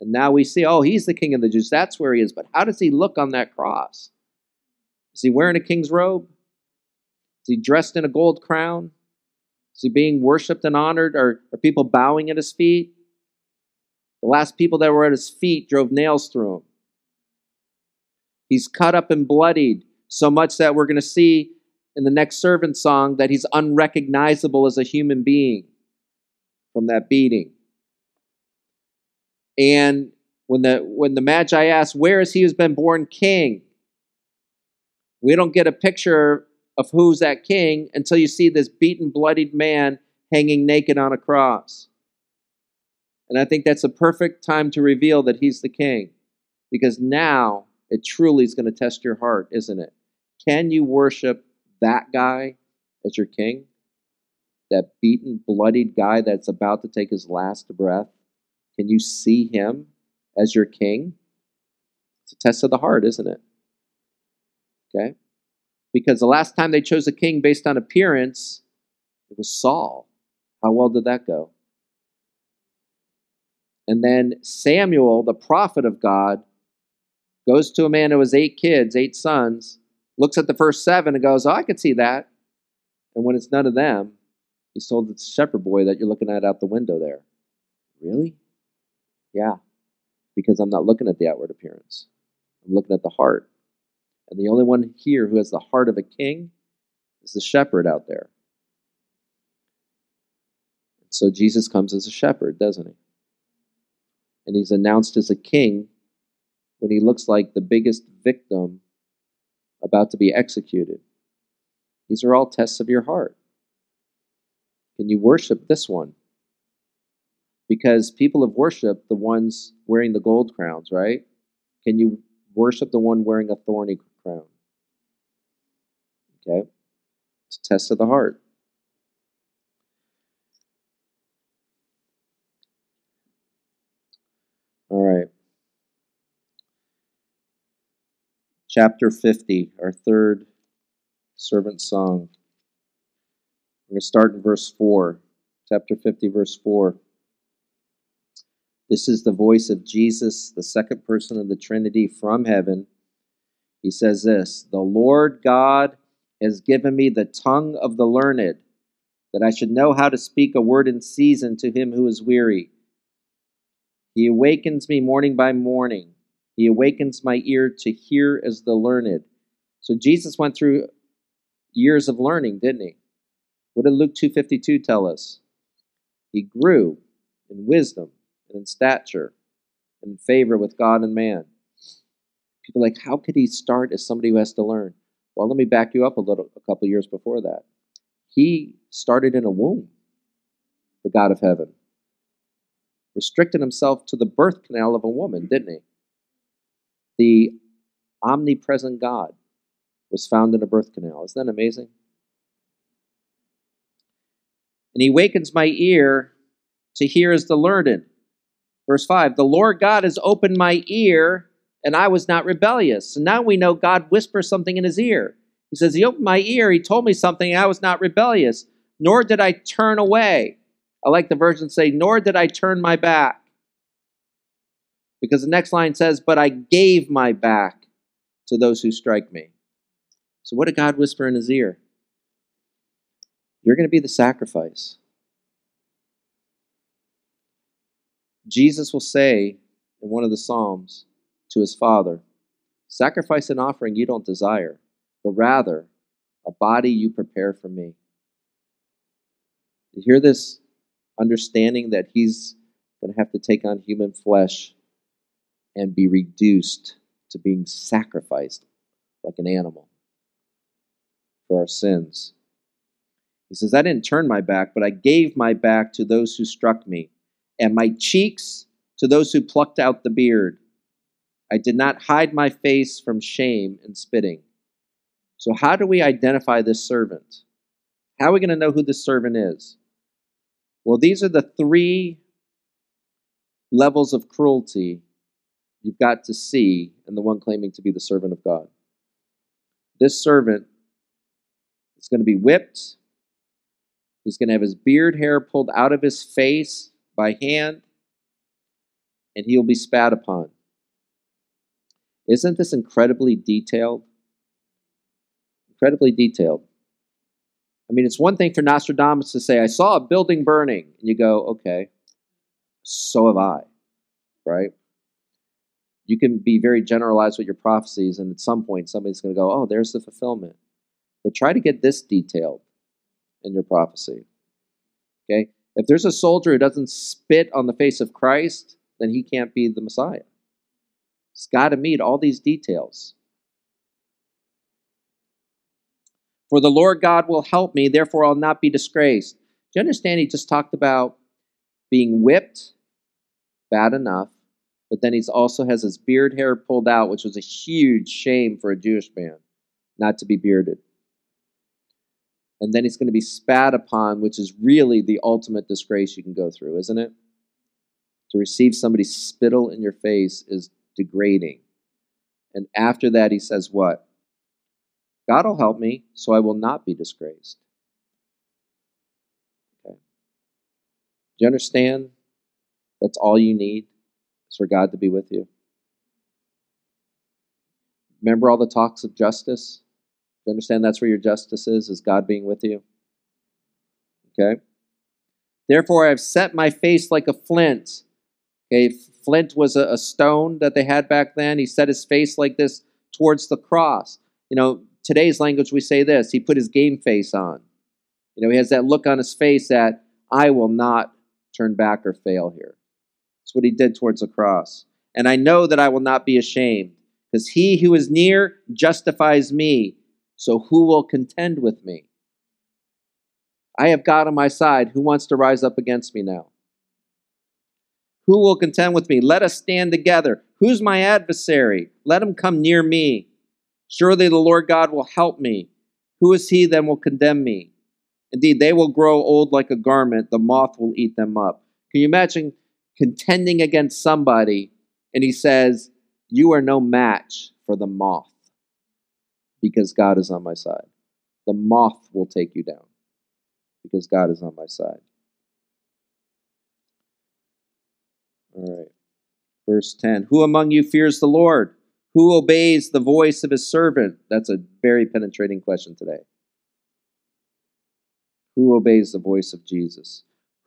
And now we see, oh, he's the King of the Jews. That's where he is. But how does he look on that cross? Is he wearing a king's robe? Is he dressed in a gold crown? Is he being worshiped and honored? Are, are people bowing at his feet? The last people that were at his feet drove nails through him. He's cut up and bloodied so much that we're going to see in the next servant song that he's unrecognizable as a human being from that beating. And when the when the Magi ask, Where is he who's been born king? We don't get a picture of who's that king until you see this beaten, bloodied man hanging naked on a cross. And I think that's a perfect time to reveal that he's the king. Because now it truly is going to test your heart, isn't it? Can you worship that guy as your king? That beaten, bloodied guy that's about to take his last breath? Can you see him as your king? It's a test of the heart, isn't it? Okay? Because the last time they chose a king based on appearance, it was Saul. How well did that go? And then Samuel, the prophet of God, goes to a man who has eight kids, eight sons, looks at the first seven and goes, Oh, I could see that. And when it's none of them, he's told the shepherd boy that you're looking at out the window there. Really? Yeah, because I'm not looking at the outward appearance. I'm looking at the heart. And the only one here who has the heart of a king is the shepherd out there. So Jesus comes as a shepherd, doesn't he? And he's announced as a king when he looks like the biggest victim about to be executed. These are all tests of your heart. Can you worship this one? Because people have worshiped the ones wearing the gold crowns, right? Can you worship the one wearing a thorny crown? Okay? It's a test of the heart. All right. Chapter 50, our third servant song. We're going to start in verse 4. Chapter 50, verse 4. This is the voice of Jesus, the second person of the Trinity from heaven. He says this The Lord God has given me the tongue of the learned, that I should know how to speak a word in season to him who is weary. He awakens me morning by morning. He awakens my ear to hear as the learned. So Jesus went through years of learning, didn't he? What did Luke 2:52 tell us? He grew in wisdom and in stature and in favor with God and man. People like, how could he start as somebody who has to learn? Well, let me back you up a little a couple years before that. He started in a womb, the God of heaven. Restricted himself to the birth canal of a woman, didn't he? The omnipresent God was found in a birth canal. Isn't that amazing? And he wakens my ear to hear as the learned. Verse 5 The Lord God has opened my ear, and I was not rebellious. And now we know God whispers something in his ear. He says, He opened my ear, He told me something, and I was not rebellious, nor did I turn away. I like the version say, Nor did I turn my back. Because the next line says, But I gave my back to those who strike me. So, what did God whisper in his ear? You're going to be the sacrifice. Jesus will say in one of the Psalms to his Father, Sacrifice and offering you don't desire, but rather a body you prepare for me. You hear this understanding that he's going to have to take on human flesh and be reduced to being sacrificed like an animal for our sins. He says, I didn't turn my back, but I gave my back to those who struck me and my cheeks to those who plucked out the beard. I did not hide my face from shame and spitting. So, how do we identify this servant? How are we going to know who this servant is? Well, these are the three levels of cruelty you've got to see in the one claiming to be the servant of God. This servant is going to be whipped. He's going to have his beard hair pulled out of his face by hand, and he will be spat upon. Isn't this incredibly detailed? Incredibly detailed. I mean, it's one thing for Nostradamus to say, I saw a building burning. And you go, okay, so have I, right? You can be very generalized with your prophecies, and at some point, somebody's going to go, oh, there's the fulfillment. But try to get this detailed in your prophecy. Okay? If there's a soldier who doesn't spit on the face of Christ, then he can't be the Messiah. It's got to meet all these details. For the Lord God will help me, therefore I'll not be disgraced. Do you understand? He just talked about being whipped, bad enough, but then he also has his beard hair pulled out, which was a huge shame for a Jewish man not to be bearded and then he's going to be spat upon, which is really the ultimate disgrace you can go through, isn't it? To receive somebody's spittle in your face is degrading. And after that, he says, What? God will help me, so I will not be disgraced. Okay. Do you understand? That's all you need is for God to be with you. Remember all the talks of justice? you understand that's where your justice is, is God being with you? Okay? Therefore, I have set my face like a flint. Okay, flint was a, a stone that they had back then. He set his face like this towards the cross. You know, today's language, we say this he put his game face on. You know, he has that look on his face that I will not turn back or fail here. That's what he did towards the cross. And I know that I will not be ashamed, because he who is near justifies me. So who will contend with me? I have God on my side. Who wants to rise up against me now? Who will contend with me? Let us stand together. Who's my adversary? Let him come near me. Surely the Lord God will help me. Who is he then will condemn me? Indeed, they will grow old like a garment. The moth will eat them up. Can you imagine contending against somebody and he says, You are no match for the moth? because God is on my side. The moth will take you down because God is on my side. All right. Verse 10 Who among you fears the Lord? Who obeys the voice of his servant? That's a very penetrating question today. Who obeys the voice of Jesus?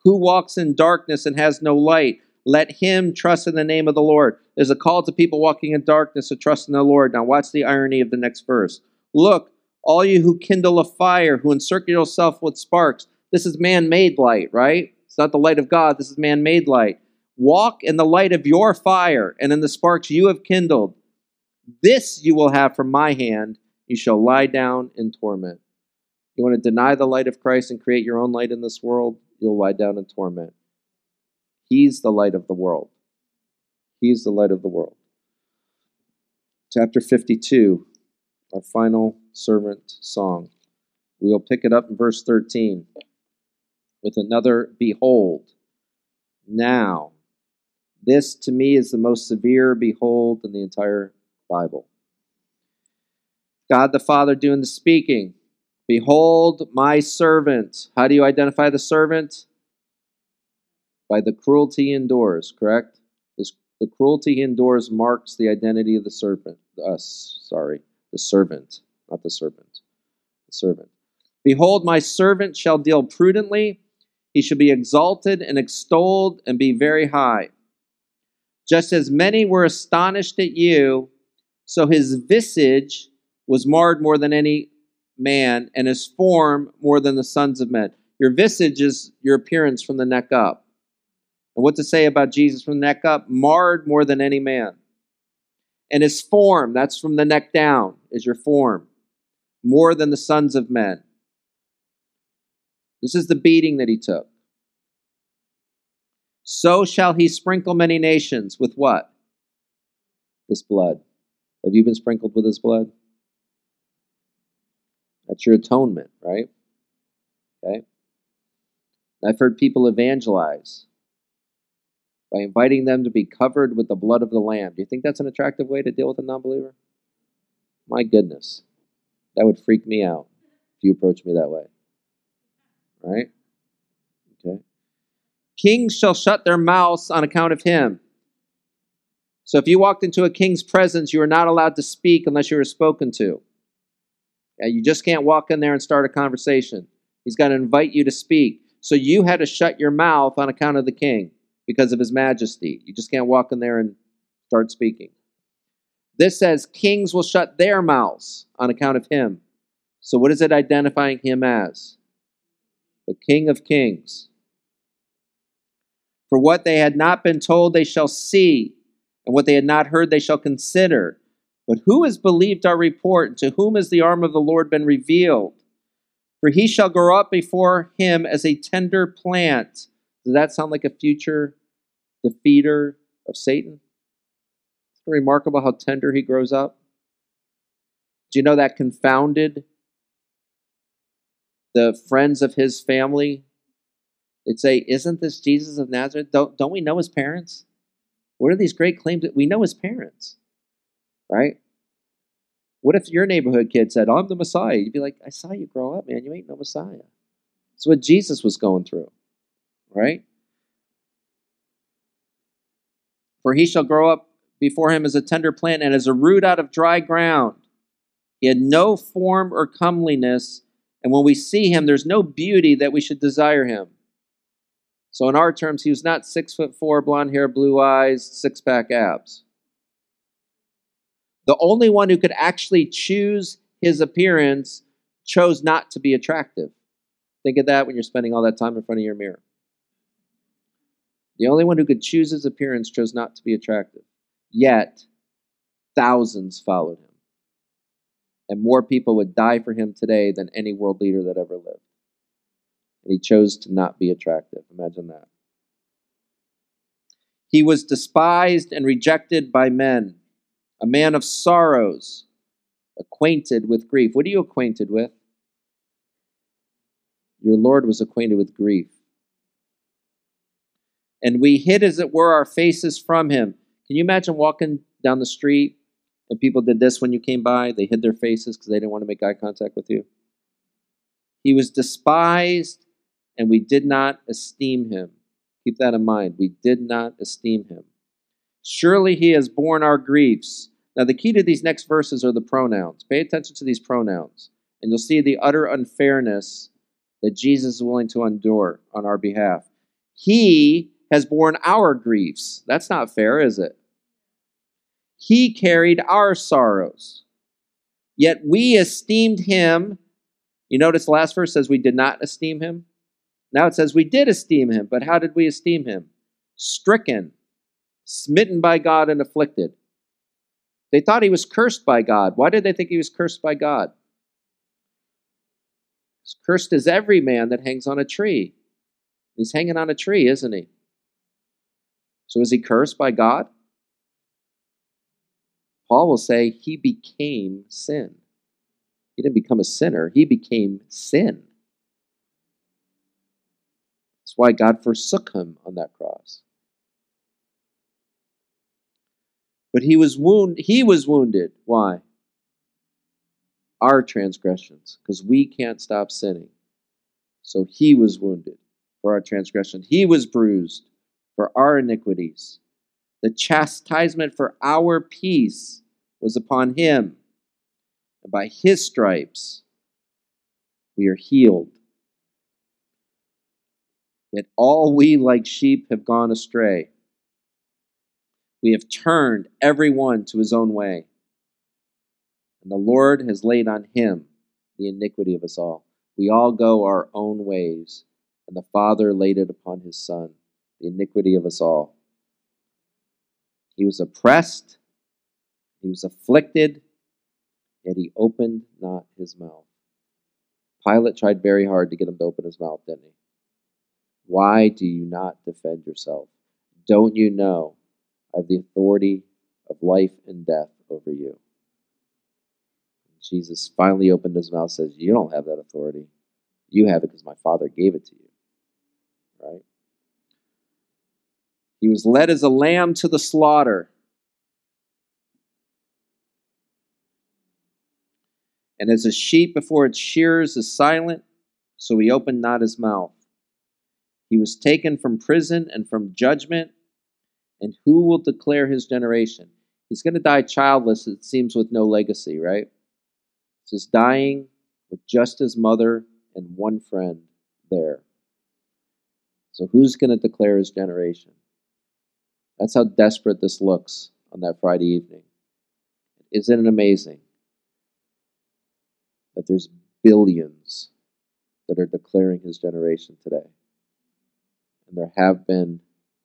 Who walks in darkness and has no light? Let him trust in the name of the Lord. There's a call to people walking in darkness to trust in the Lord. Now, watch the irony of the next verse. Look, all you who kindle a fire, who encircle yourself with sparks. This is man made light, right? It's not the light of God. This is man made light. Walk in the light of your fire and in the sparks you have kindled. This you will have from my hand. You shall lie down in torment. You want to deny the light of Christ and create your own light in this world? You'll lie down in torment. He's the light of the world. He's the light of the world. Chapter 52, our final servant song. We'll pick it up in verse 13 with another Behold. Now, this to me is the most severe behold in the entire Bible. God the Father doing the speaking. Behold my servant. How do you identify the servant? By the cruelty he endures, correct? the cruelty he endures marks the identity of the serpent. Us, sorry, the servant, not the serpent. The servant. Behold, my servant shall deal prudently. He shall be exalted and extolled and be very high. Just as many were astonished at you, so his visage was marred more than any man, and his form more than the sons of men. Your visage is your appearance from the neck up. And what to say about Jesus from the neck up? Marred more than any man. And his form, that's from the neck down, is your form, more than the sons of men. This is the beating that he took. So shall he sprinkle many nations with what? This blood. Have you been sprinkled with his blood? That's your atonement, right? Okay. I've heard people evangelize by inviting them to be covered with the blood of the Lamb. Do you think that's an attractive way to deal with a non believer? My goodness. That would freak me out if you approach me that way. Right? Okay. Kings shall shut their mouths on account of him. So if you walked into a king's presence, you were not allowed to speak unless you were spoken to. Yeah, you just can't walk in there and start a conversation. He's got to invite you to speak. So you had to shut your mouth on account of the king because of his majesty. You just can't walk in there and start speaking. This says kings will shut their mouths on account of him. So what is it identifying him as? The King of Kings. For what they had not been told, they shall see and what they had not heard they shall consider. But who has believed our report, to whom has the arm of the Lord been revealed? For he shall grow up before him as a tender plant. Does that sound like a future defeater of Satan? It's remarkable how tender he grows up. Do you know that confounded the friends of his family? They'd say, Isn't this Jesus of Nazareth? Don't, don't we know his parents? What are these great claims that we know his parents? Right? What if your neighborhood kid said, I'm the Messiah? You'd be like, I saw you grow up, man. You ain't no Messiah. That's what Jesus was going through. Right? For he shall grow up before him as a tender plant and as a root out of dry ground. He had no form or comeliness, and when we see him, there's no beauty that we should desire him. So, in our terms, he was not six foot four, blonde hair, blue eyes, six pack abs. The only one who could actually choose his appearance chose not to be attractive. Think of that when you're spending all that time in front of your mirror. The only one who could choose his appearance chose not to be attractive. Yet, thousands followed him. And more people would die for him today than any world leader that ever lived and he chose to not be attractive. Imagine that. He was despised and rejected by men, a man of sorrows, acquainted with grief. What are you acquainted with? Your Lord was acquainted with grief. And we hid, as it were, our faces from him. Can you imagine walking down the street and people did this when you came by? They hid their faces because they didn't want to make eye contact with you. He was despised and we did not esteem him. Keep that in mind. We did not esteem him. Surely he has borne our griefs. Now, the key to these next verses are the pronouns. Pay attention to these pronouns, and you'll see the utter unfairness that Jesus is willing to endure on our behalf. He has borne our griefs. That's not fair, is it? He carried our sorrows. Yet we esteemed him. You notice the last verse says we did not esteem him. Now it says we did esteem him, but how did we esteem him? Stricken, smitten by God, and afflicted. They thought he was cursed by God. Why did they think he was cursed by God? Cursed is every man that hangs on a tree. He's hanging on a tree, isn't he? So is he cursed by God? Paul will say he became sin. He didn't become a sinner, he became sin. That's why God forsook him on that cross. But he was wound he was wounded. Why? Our transgressions, because we can't stop sinning. So he was wounded for our transgression. He was bruised for our iniquities. The chastisement for our peace was upon him. And by his stripes we are healed. Yet all we like sheep have gone astray. We have turned every one to his own way. And the Lord has laid on him the iniquity of us all. We all go our own ways, and the Father laid it upon his Son, the iniquity of us all. He was oppressed, he was afflicted, yet he opened not his mouth. Pilate tried very hard to get him to open his mouth, didn't he? Why do you not defend yourself? Don't you know I have the authority of life and death over you? Jesus finally opened his mouth and says, You don't have that authority. You have it because my Father gave it to you. Right? He was led as a lamb to the slaughter. And as a sheep before its shearers is silent, so he opened not his mouth. He was taken from prison and from judgment, and who will declare his generation? He's going to die childless, it seems, with no legacy, right? Just dying with just his mother and one friend there. So who's going to declare his generation? That's how desperate this looks on that Friday evening. Isn't it amazing that there's billions that are declaring his generation today? And there have been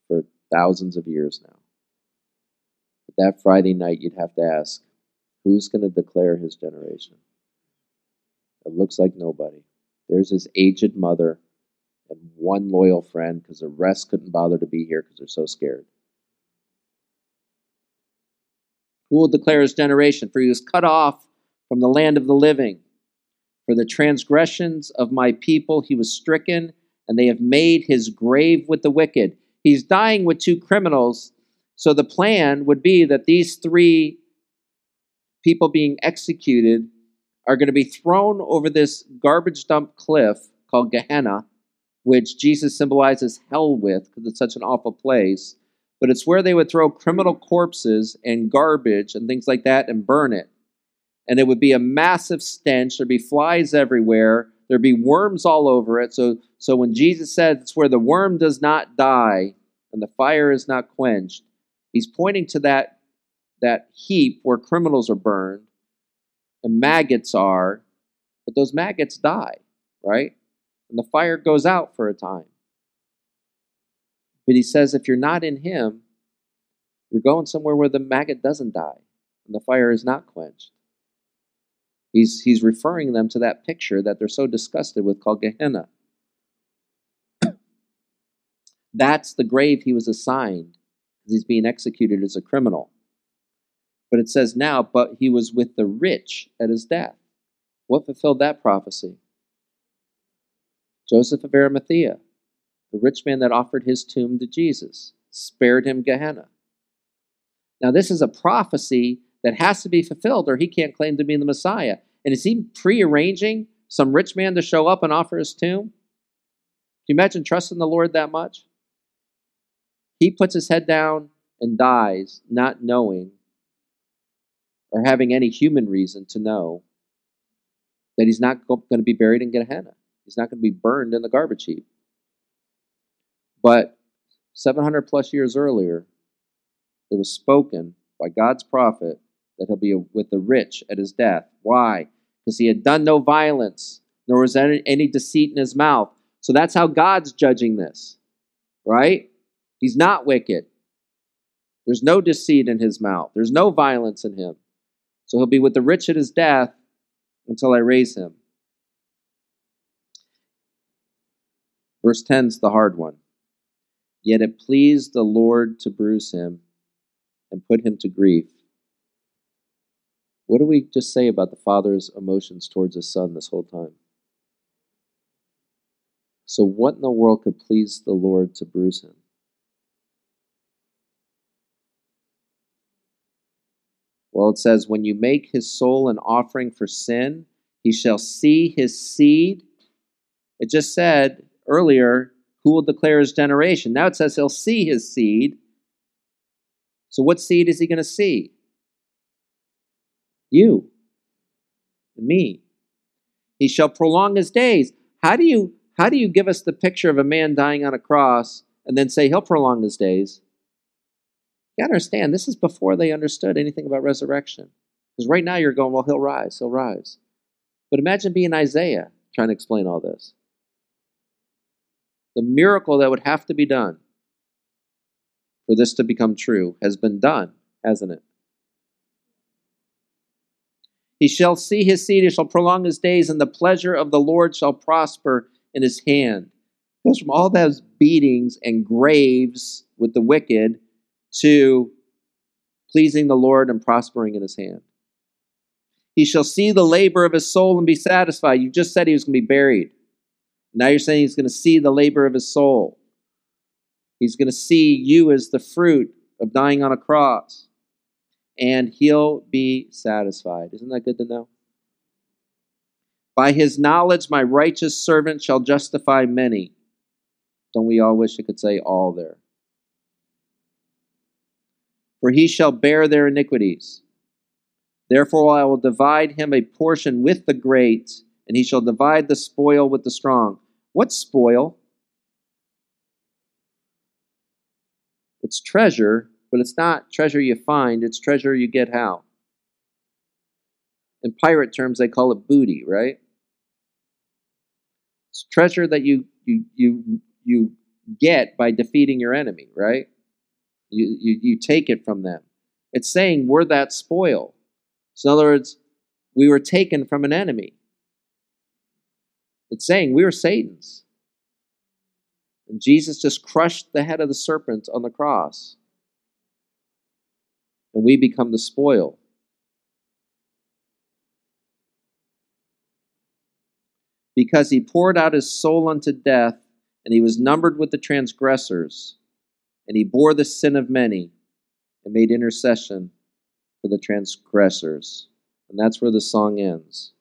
for thousands of years now. But that Friday night, you'd have to ask who's going to declare his generation? It looks like nobody. There's his aged mother and one loyal friend because the rest couldn't bother to be here because they're so scared. Who will declare his generation? For he was cut off from the land of the living. For the transgressions of my people he was stricken, and they have made his grave with the wicked. He's dying with two criminals. So the plan would be that these three people being executed are going to be thrown over this garbage dump cliff called Gehenna, which Jesus symbolizes hell with because it's such an awful place. But it's where they would throw criminal corpses and garbage and things like that and burn it. And it would be a massive stench. There'd be flies everywhere. There'd be worms all over it. So, so when Jesus says it's where the worm does not die and the fire is not quenched, he's pointing to that, that heap where criminals are burned and maggots are, but those maggots die, right? And the fire goes out for a time. But he says if you're not in him, you're going somewhere where the maggot doesn't die and the fire is not quenched. He's, he's referring them to that picture that they're so disgusted with called Gehenna. [COUGHS] That's the grave he was assigned because he's being executed as a criminal. But it says now, but he was with the rich at his death. What fulfilled that prophecy? Joseph of Arimathea, the rich man that offered his tomb to Jesus, spared him Gehenna. Now, this is a prophecy that has to be fulfilled, or he can't claim to be the Messiah. And is he prearranging some rich man to show up and offer his tomb? Can you imagine trusting the Lord that much? he puts his head down and dies, not knowing or having any human reason to know that he's not going to be buried in Gehenna. He's not going to be burned in the garbage heap. But 700 plus years earlier, it was spoken by God's prophet that he'll be with the rich at his death. Why? Because he had done no violence, nor was any, any deceit in his mouth. So that's how God's judging this, right? He's not wicked. There's no deceit in his mouth, there's no violence in him. So he'll be with the rich at his death until I raise him. Verse 10 is the hard one. Yet it pleased the Lord to bruise him and put him to grief. What do we just say about the father's emotions towards his son this whole time? So, what in the world could please the Lord to bruise him? Well, it says, When you make his soul an offering for sin, he shall see his seed. It just said earlier, Who will declare his generation? Now it says he'll see his seed. So, what seed is he going to see? You and me. He shall prolong his days. How do you how do you give us the picture of a man dying on a cross and then say he'll prolong his days? You gotta understand, this is before they understood anything about resurrection. Because right now you're going, well, he'll rise, he'll rise. But imagine being Isaiah trying to explain all this. The miracle that would have to be done for this to become true has been done, hasn't it? He shall see his seed, he shall prolong his days, and the pleasure of the Lord shall prosper in his hand. Goes from all those beatings and graves with the wicked to pleasing the Lord and prospering in his hand. He shall see the labor of his soul and be satisfied. You just said he was going to be buried. Now you're saying he's going to see the labor of his soul. He's going to see you as the fruit of dying on a cross. And he'll be satisfied. Isn't that good to know? By his knowledge, my righteous servant shall justify many. Don't we all wish it could say all there? for he shall bear their iniquities. Therefore I will divide him a portion with the great, and he shall divide the spoil with the strong. What spoil? It's treasure, but it's not treasure you find, it's treasure you get how? In pirate terms, they call it booty, right? It's treasure that you you you you get by defeating your enemy, right? You, you, you take it from them. It's saying we're that spoil. So, in other words, we were taken from an enemy. It's saying we were Satan's. And Jesus just crushed the head of the serpent on the cross. And we become the spoil. Because he poured out his soul unto death, and he was numbered with the transgressors and he bore the sin of many and made intercession for the transgressors. And that's where the song ends.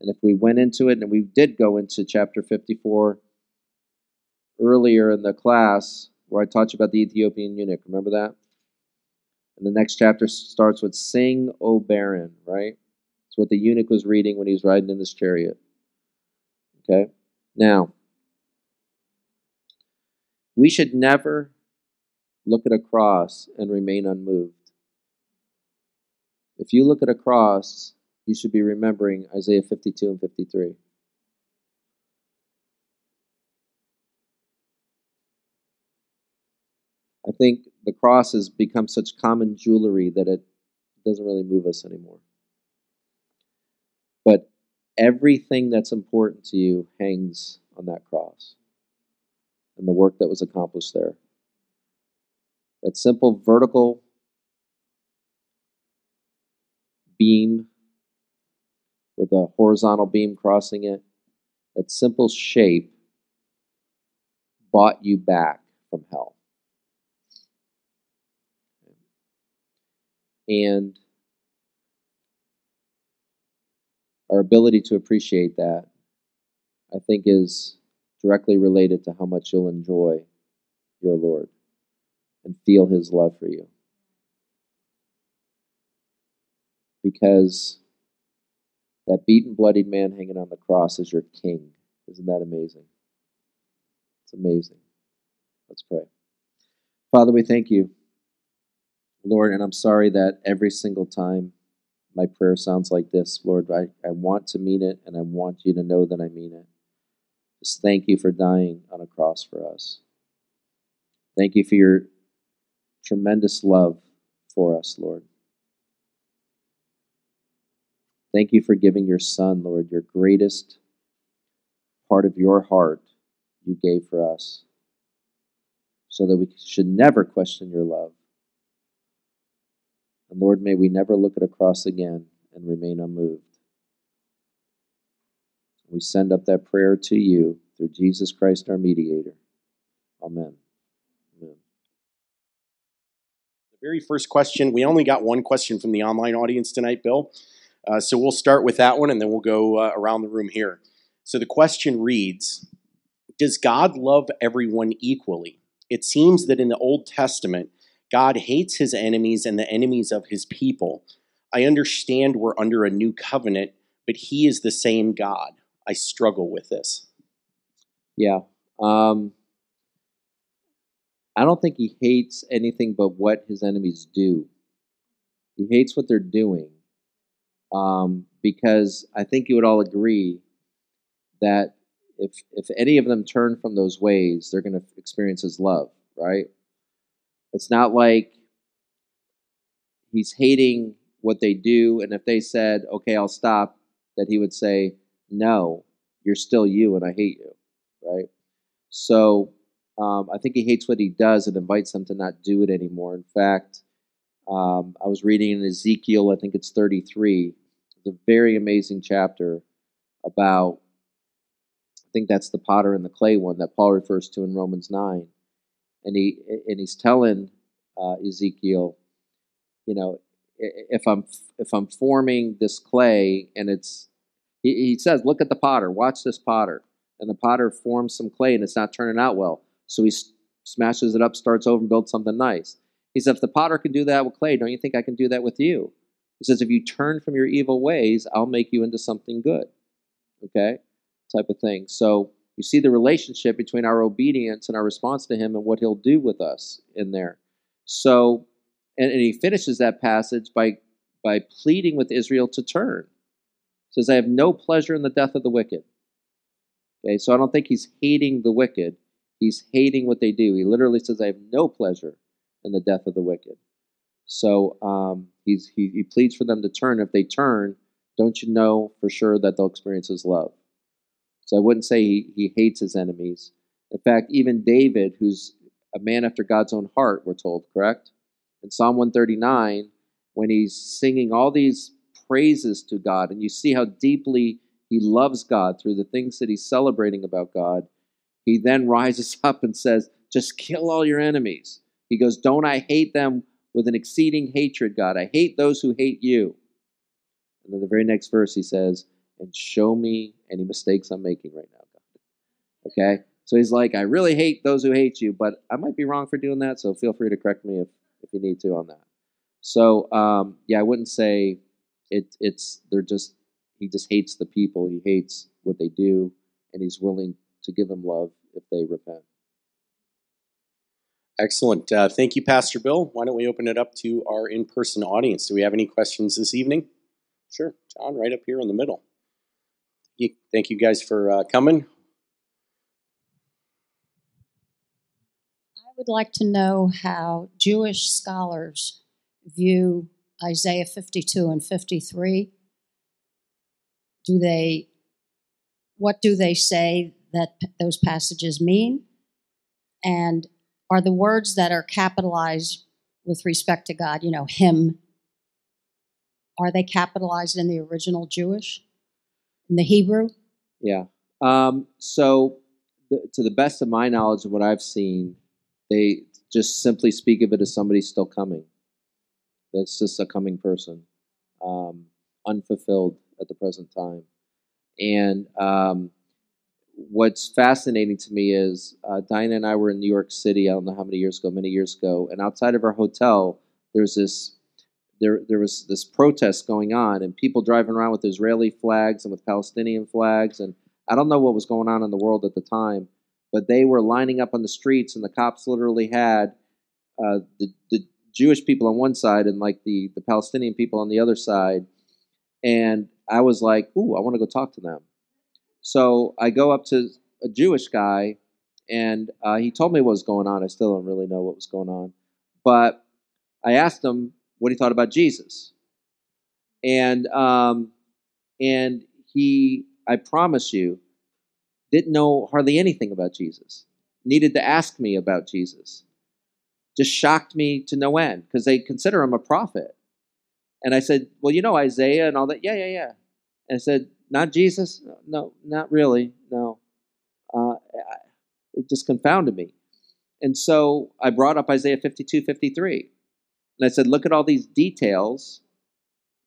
And if we went into it, and we did go into chapter 54 earlier in the class where I taught you about the Ethiopian eunuch, remember that? And the next chapter starts with Sing, O Barren, right? It's what the eunuch was reading when he was riding in his chariot. Okay? Now, we should never look at a cross and remain unmoved. If you look at a cross, you should be remembering Isaiah 52 and 53. I think the cross has become such common jewelry that it doesn't really move us anymore. But everything that's important to you hangs on that cross and the work that was accomplished there. That simple vertical beam with a horizontal beam crossing it, that simple shape bought you back from hell. And our ability to appreciate that, I think, is directly related to how much you'll enjoy your Lord and feel his love for you. Because that beaten, bloodied man hanging on the cross is your king. Isn't that amazing? It's amazing. Let's pray. Father, we thank you, Lord, and I'm sorry that every single time my prayer sounds like this, Lord, I, I want to mean it and I want you to know that I mean it. Just thank you for dying on a cross for us. Thank you for your tremendous love for us, Lord. Thank you for giving your Son, Lord, your greatest part of your heart you gave for us, so that we should never question your love. And Lord, may we never look at a cross again and remain unmoved. We send up that prayer to you through Jesus Christ, our mediator. Amen. Amen. The very first question, we only got one question from the online audience tonight, Bill. Uh, so we'll start with that one and then we'll go uh, around the room here. So the question reads Does God love everyone equally? It seems that in the Old Testament, God hates his enemies and the enemies of his people. I understand we're under a new covenant, but he is the same God. I struggle with this. Yeah. Um, I don't think he hates anything but what his enemies do. He hates what they're doing um, because I think you would all agree that if if any of them turn from those ways, they're going to experience His love, right? It's not like He's hating what they do, and if they said, "Okay, I'll stop," that He would say, "No, you're still you, and I hate you," right? So um, I think He hates what He does and invites them to not do it anymore. In fact. Um, I was reading in Ezekiel, I think it's 33, it's a very amazing chapter about I think that's the potter and the clay one that Paul refers to in Romans 9. And he and he's telling uh, Ezekiel, you know, if I'm if I'm forming this clay and it's he, he says, look at the potter, watch this potter. And the potter forms some clay and it's not turning out well. So he smashes it up, starts over and builds something nice. He says, if the potter can do that with clay, don't you think I can do that with you? He says, if you turn from your evil ways, I'll make you into something good. Okay? Type of thing. So you see the relationship between our obedience and our response to Him and what He'll do with us in there. So, and, and He finishes that passage by, by pleading with Israel to turn. He says, I have no pleasure in the death of the wicked. Okay, so I don't think He's hating the wicked. He's hating what they do. He literally says, I have no pleasure in the death of the wicked. So um, he's, he, he pleads for them to turn. If they turn, don't you know for sure that they'll experience his love? So I wouldn't say he, he hates his enemies. In fact, even David, who's a man after God's own heart, we're told, correct? In Psalm 139, when he's singing all these praises to God, and you see how deeply he loves God through the things that he's celebrating about God, he then rises [LAUGHS] up and says, Just kill all your enemies. He goes, Don't I hate them with an exceeding hatred, God. I hate those who hate you. And then the very next verse he says, and show me any mistakes I'm making right now, God. Okay? So he's like, I really hate those who hate you, but I might be wrong for doing that, so feel free to correct me if, if you need to on that. So um, yeah, I wouldn't say it, it's they're just he just hates the people, he hates what they do, and he's willing to give them love if they repent. Excellent. Uh, thank you, Pastor Bill. Why don't we open it up to our in person audience? Do we have any questions this evening? Sure. John, right up here in the middle. Thank you guys for uh, coming. I would like to know how Jewish scholars view Isaiah 52 and 53. Do they, what do they say that those passages mean? And are the words that are capitalized with respect to God, you know, Him, are they capitalized in the original Jewish, in the Hebrew? Yeah. Um, so, to the best of my knowledge and what I've seen, they just simply speak of it as somebody still coming. That's just a coming person, um, unfulfilled at the present time. And um, what's fascinating to me is uh, Dinah and I were in New York City. I don't know how many years ago, many years ago, and outside of our hotel, there's this there there was this protest going on, and people driving around with Israeli flags and with Palestinian flags, and I don't know what was going on in the world at the time, but they were lining up on the streets, and the cops literally had uh, the the Jewish people on one side and like the the Palestinian people on the other side, and I was like, "Ooh, I want to go talk to them." So I go up to a Jewish guy, and uh, he told me what was going on. I still don't really know what was going on, but I asked him what he thought about Jesus, and um, and he, I promise you, didn't know hardly anything about Jesus. Needed to ask me about Jesus. Just shocked me to no end because they consider him a prophet. And I said, Well, you know Isaiah and all that. Yeah, yeah, yeah. And I said, Not Jesus? No, not really. No. Uh, it just confounded me. And so I brought up Isaiah 52, 53. And I said, Look at all these details.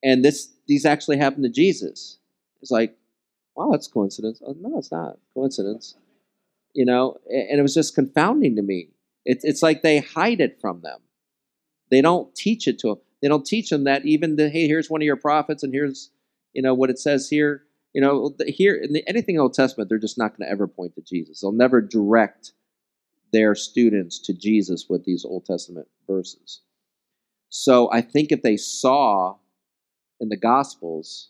And this these actually happened to Jesus. It's like, wow, that's coincidence. Oh, no, it's not coincidence. You know, and it was just confounding to me. It's it's like they hide it from them. They don't teach it to them. They don't teach them that even the hey, here's one of your prophets, and here's you know what it says here. You know, here in the, anything Old Testament, they're just not going to ever point to Jesus. They'll never direct their students to Jesus with these Old Testament verses. So I think if they saw in the Gospels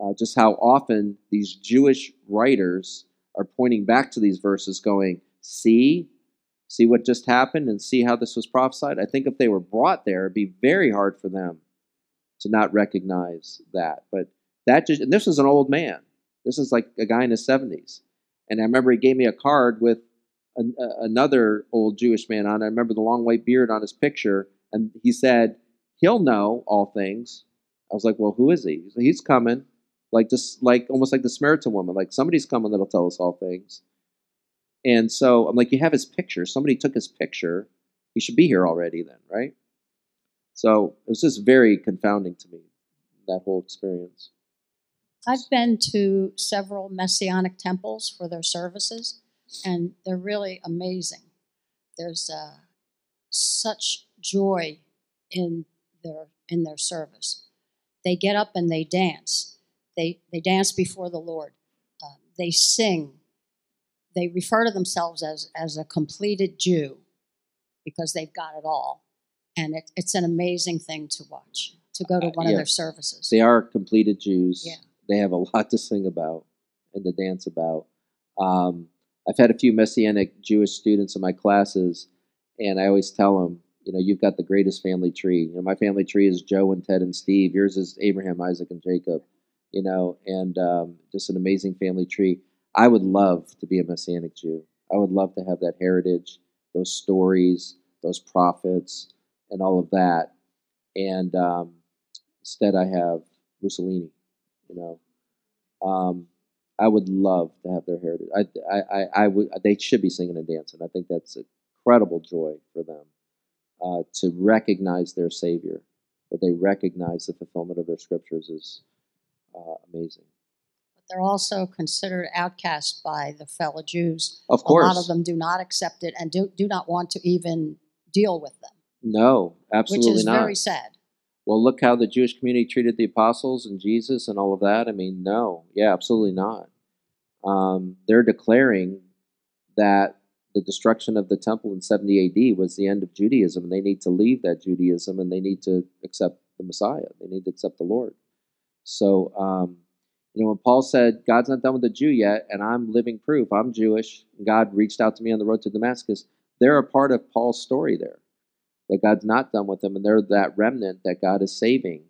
uh, just how often these Jewish writers are pointing back to these verses, going, See, see what just happened, and see how this was prophesied. I think if they were brought there, it'd be very hard for them to not recognize that. But that just, and this is an old man. This is like a guy in his 70s. And I remember he gave me a card with an, another old Jewish man on. I remember the long white beard on his picture, and he said, He'll know all things. I was like, Well, who is he? He's coming like just like almost like the Samaritan woman, like somebody's coming that'll tell us all things. And so I'm like, you have his picture. Somebody took his picture. He should be here already, then, right? So it was just very confounding to me that whole experience. I've been to several messianic temples for their services, and they're really amazing. There's uh, such joy in their in their service. They get up and they dance they, they dance before the Lord. Uh, they sing. They refer to themselves as, as a completed Jew because they've got it all. And it, it's an amazing thing to watch, to go to one uh, yeah. of their services. They are completed Jews. Yeah. They have a [LAUGHS] lot to sing about and to dance about. Um, I've had a few Messianic Jewish students in my classes, and I always tell them, you know, you've got the greatest family tree. You know, my family tree is Joe and Ted and Steve. Yours is Abraham, Isaac, and Jacob you know, and um, just an amazing family tree. I would love to be a Messianic Jew. I would love to have that heritage, those stories, those prophets, and all of that. And um, instead, I have Mussolini. You know, um, I would love to have their heritage. I, I, I, I, would. They should be singing and dancing. I think that's incredible joy for them uh, to recognize their Savior, that they recognize the fulfillment of their scriptures is uh, amazing. But they're also considered outcast by the fellow Jews. Of course. A lot of them do not accept it and do, do not want to even deal with them. No, absolutely not. Which is not. very sad. Well, look how the Jewish community treated the apostles and Jesus and all of that. I mean, no, yeah, absolutely not. Um, they're declaring that the destruction of the temple in 70 AD was the end of Judaism, and they need to leave that Judaism and they need to accept the Messiah. They need to accept the Lord. So, um, you know, when Paul said, God's not done with the Jew yet, and I'm living proof, I'm Jewish, God reached out to me on the road to Damascus, they're a part of Paul's story there. That God's not done with them, and they're that remnant that God is saving.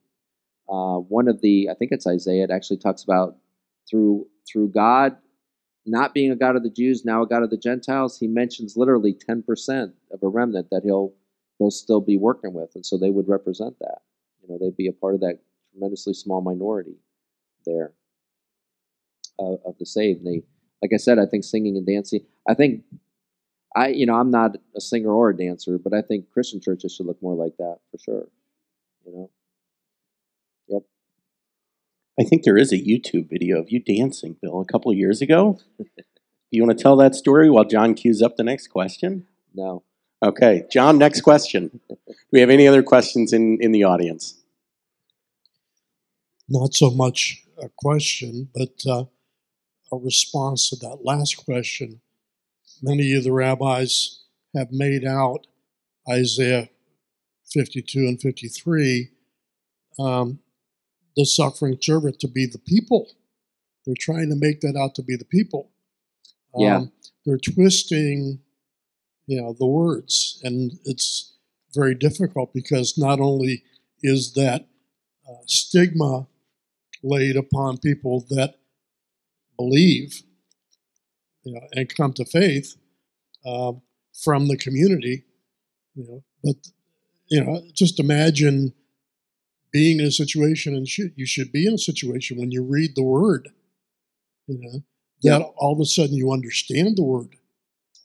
Uh, one of the, I think it's Isaiah, it actually talks about through through God not being a God of the Jews, now a God of the Gentiles, he mentions literally 10% of a remnant that he'll he'll still be working with. And so they would represent that. You know, they'd be a part of that tremendously small minority there uh, of the saved. They, like I said, I think singing and dancing. I think I, you know, I'm not a singer or a dancer, but I think Christian churches should look more like that for sure. You know. Yep. I think there is a YouTube video of you dancing, Bill, a couple of years ago. You want to tell that story while John queues up the next question? No. Okay, John, next question. Do we have any other questions in, in the audience? Not so much a question, but uh, a response to that last question. Many of the rabbis have made out Isaiah 52 and 53, um, the suffering servant to be the people. They're trying to make that out to be the people. Um, Yeah. They're twisting, you know, the words, and it's very difficult because not only is that uh, stigma laid upon people that believe, you know, and come to faith um, from the community, you know, but you know, just imagine being in a situation, and should, you should be in a situation when you read the word, you know, that Yeah. all of a sudden you understand the word,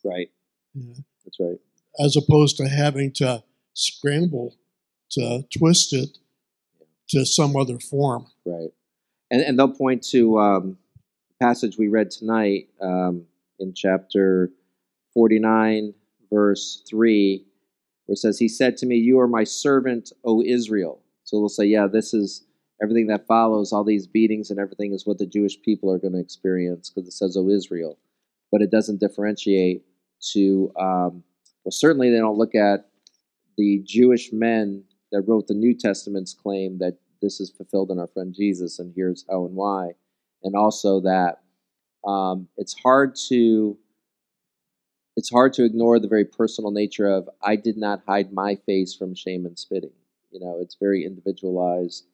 Right. you know, That's right. as opposed to having to scramble to twist it to some other form. Right. And and they'll point to um, passage we read tonight um, in chapter forty nine, verse three, where it says, "He said to me, You are my servant, O Israel." So they'll say, "Yeah, this is." Everything that follows, all these beatings and everything, is what the Jewish people are going to experience because it says, "O Israel," but it doesn't differentiate to. Um, well, certainly they don't look at the Jewish men that wrote the New Testament's claim that this is fulfilled in our friend Jesus, and here's how and why, and also that um, it's hard to it's hard to ignore the very personal nature of I did not hide my face from shame and spitting. You know, it's very individualized,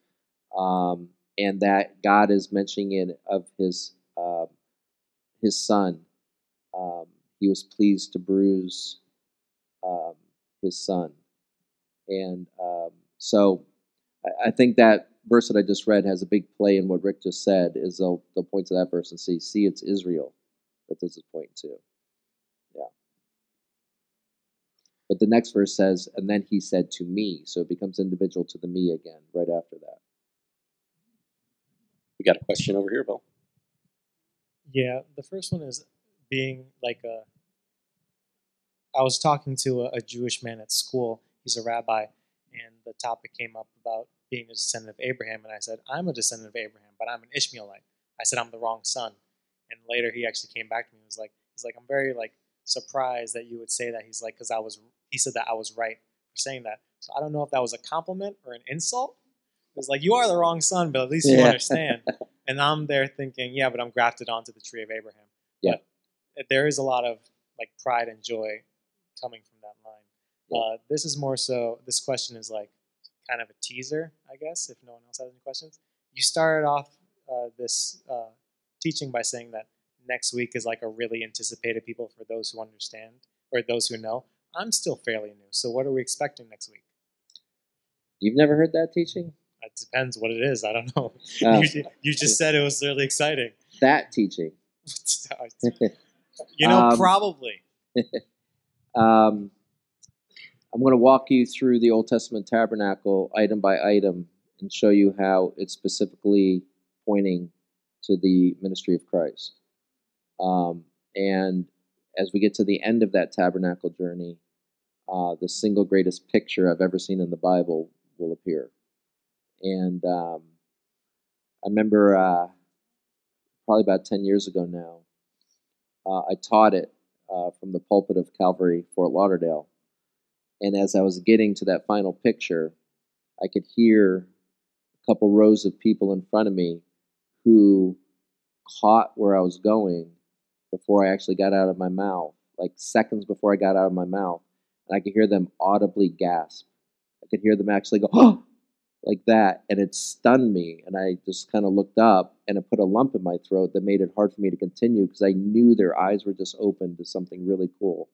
um, and that God is mentioning it of His uh, His Son. Um, he was pleased to bruise um, His Son, and um, so I, I think that verse that I just read has a big play in what Rick just said. Is they'll they'll point to that verse and say, see, it's Israel that this is pointing to. Yeah. But the next verse says, and then he said to me, so it becomes individual to the me again right after that. We got a question over here, Bill. Yeah, the first one is being like a. I was talking to a, a Jewish man at school. He's a rabbi, and the topic came up about being a descendant of Abraham. And I said, I'm a descendant of Abraham, but I'm an Ishmaelite. I said, I'm the wrong son. And later he actually came back to me and was like, he's like, I'm very like surprised that you would say that. He's like, because I was, he said that I was right for saying that. So I don't know if that was a compliment or an insult. It was like, you are the wrong son, but at least you Yeah. understand. [LAUGHS] and I'm there thinking, yeah, but I'm grafted onto the tree of Abraham. Yeah. But there is a lot of like pride and joy coming from that line. Yeah. Uh, this is more so. This question is like kind of a teaser, I guess. If no one else has any questions, you started off uh, this uh, teaching by saying that next week is like a really anticipated people for those who understand or those who know. I'm still fairly new, so what are we expecting next week? You've never heard that teaching? It depends what it is. I don't know. Oh. [LAUGHS] you, you just said it was really exciting. That teaching. [LAUGHS] you know, Um, probably. [LAUGHS] Um, I'm going to walk you through the Old Testament tabernacle item by item and show you how it's specifically pointing to the ministry of Christ. Um, and as we get to the end of that tabernacle journey, uh, the single greatest picture I've ever seen in the Bible will appear. And um, I remember uh, probably about 10 years ago now, uh, I taught it uh, from the pulpit of Calvary, Fort Lauderdale. And as I was getting to that final picture, I could hear a couple rows of people in front of me who caught where I was going before I actually got out of my mouth, like seconds before I got out of my mouth. And I could hear them audibly gasp. I could hear them actually go, oh, like that. And it stunned me. And I just kind of looked up and it put a lump in my throat that made it hard for me to continue because I knew their eyes were just open to something really cool.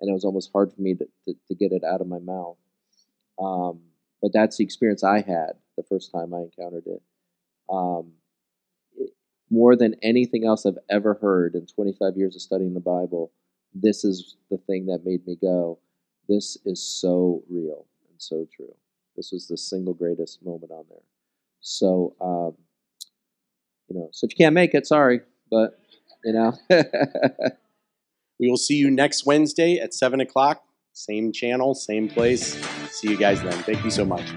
And it was almost hard for me to, to, to get it out of my mouth. Um, but that's the experience I had the first time I encountered it. Um, it- More than anything else I've ever heard in 25 years of studying the Bible, this is the thing that made me go, this is so real and so true. This was the single greatest moment on there. So, um, you know, so if you can't make it, sorry, but You know. [LAUGHS] We will see you next Wednesday at 7 o'clock. Same channel, same place. See you guys then. Thank you so much.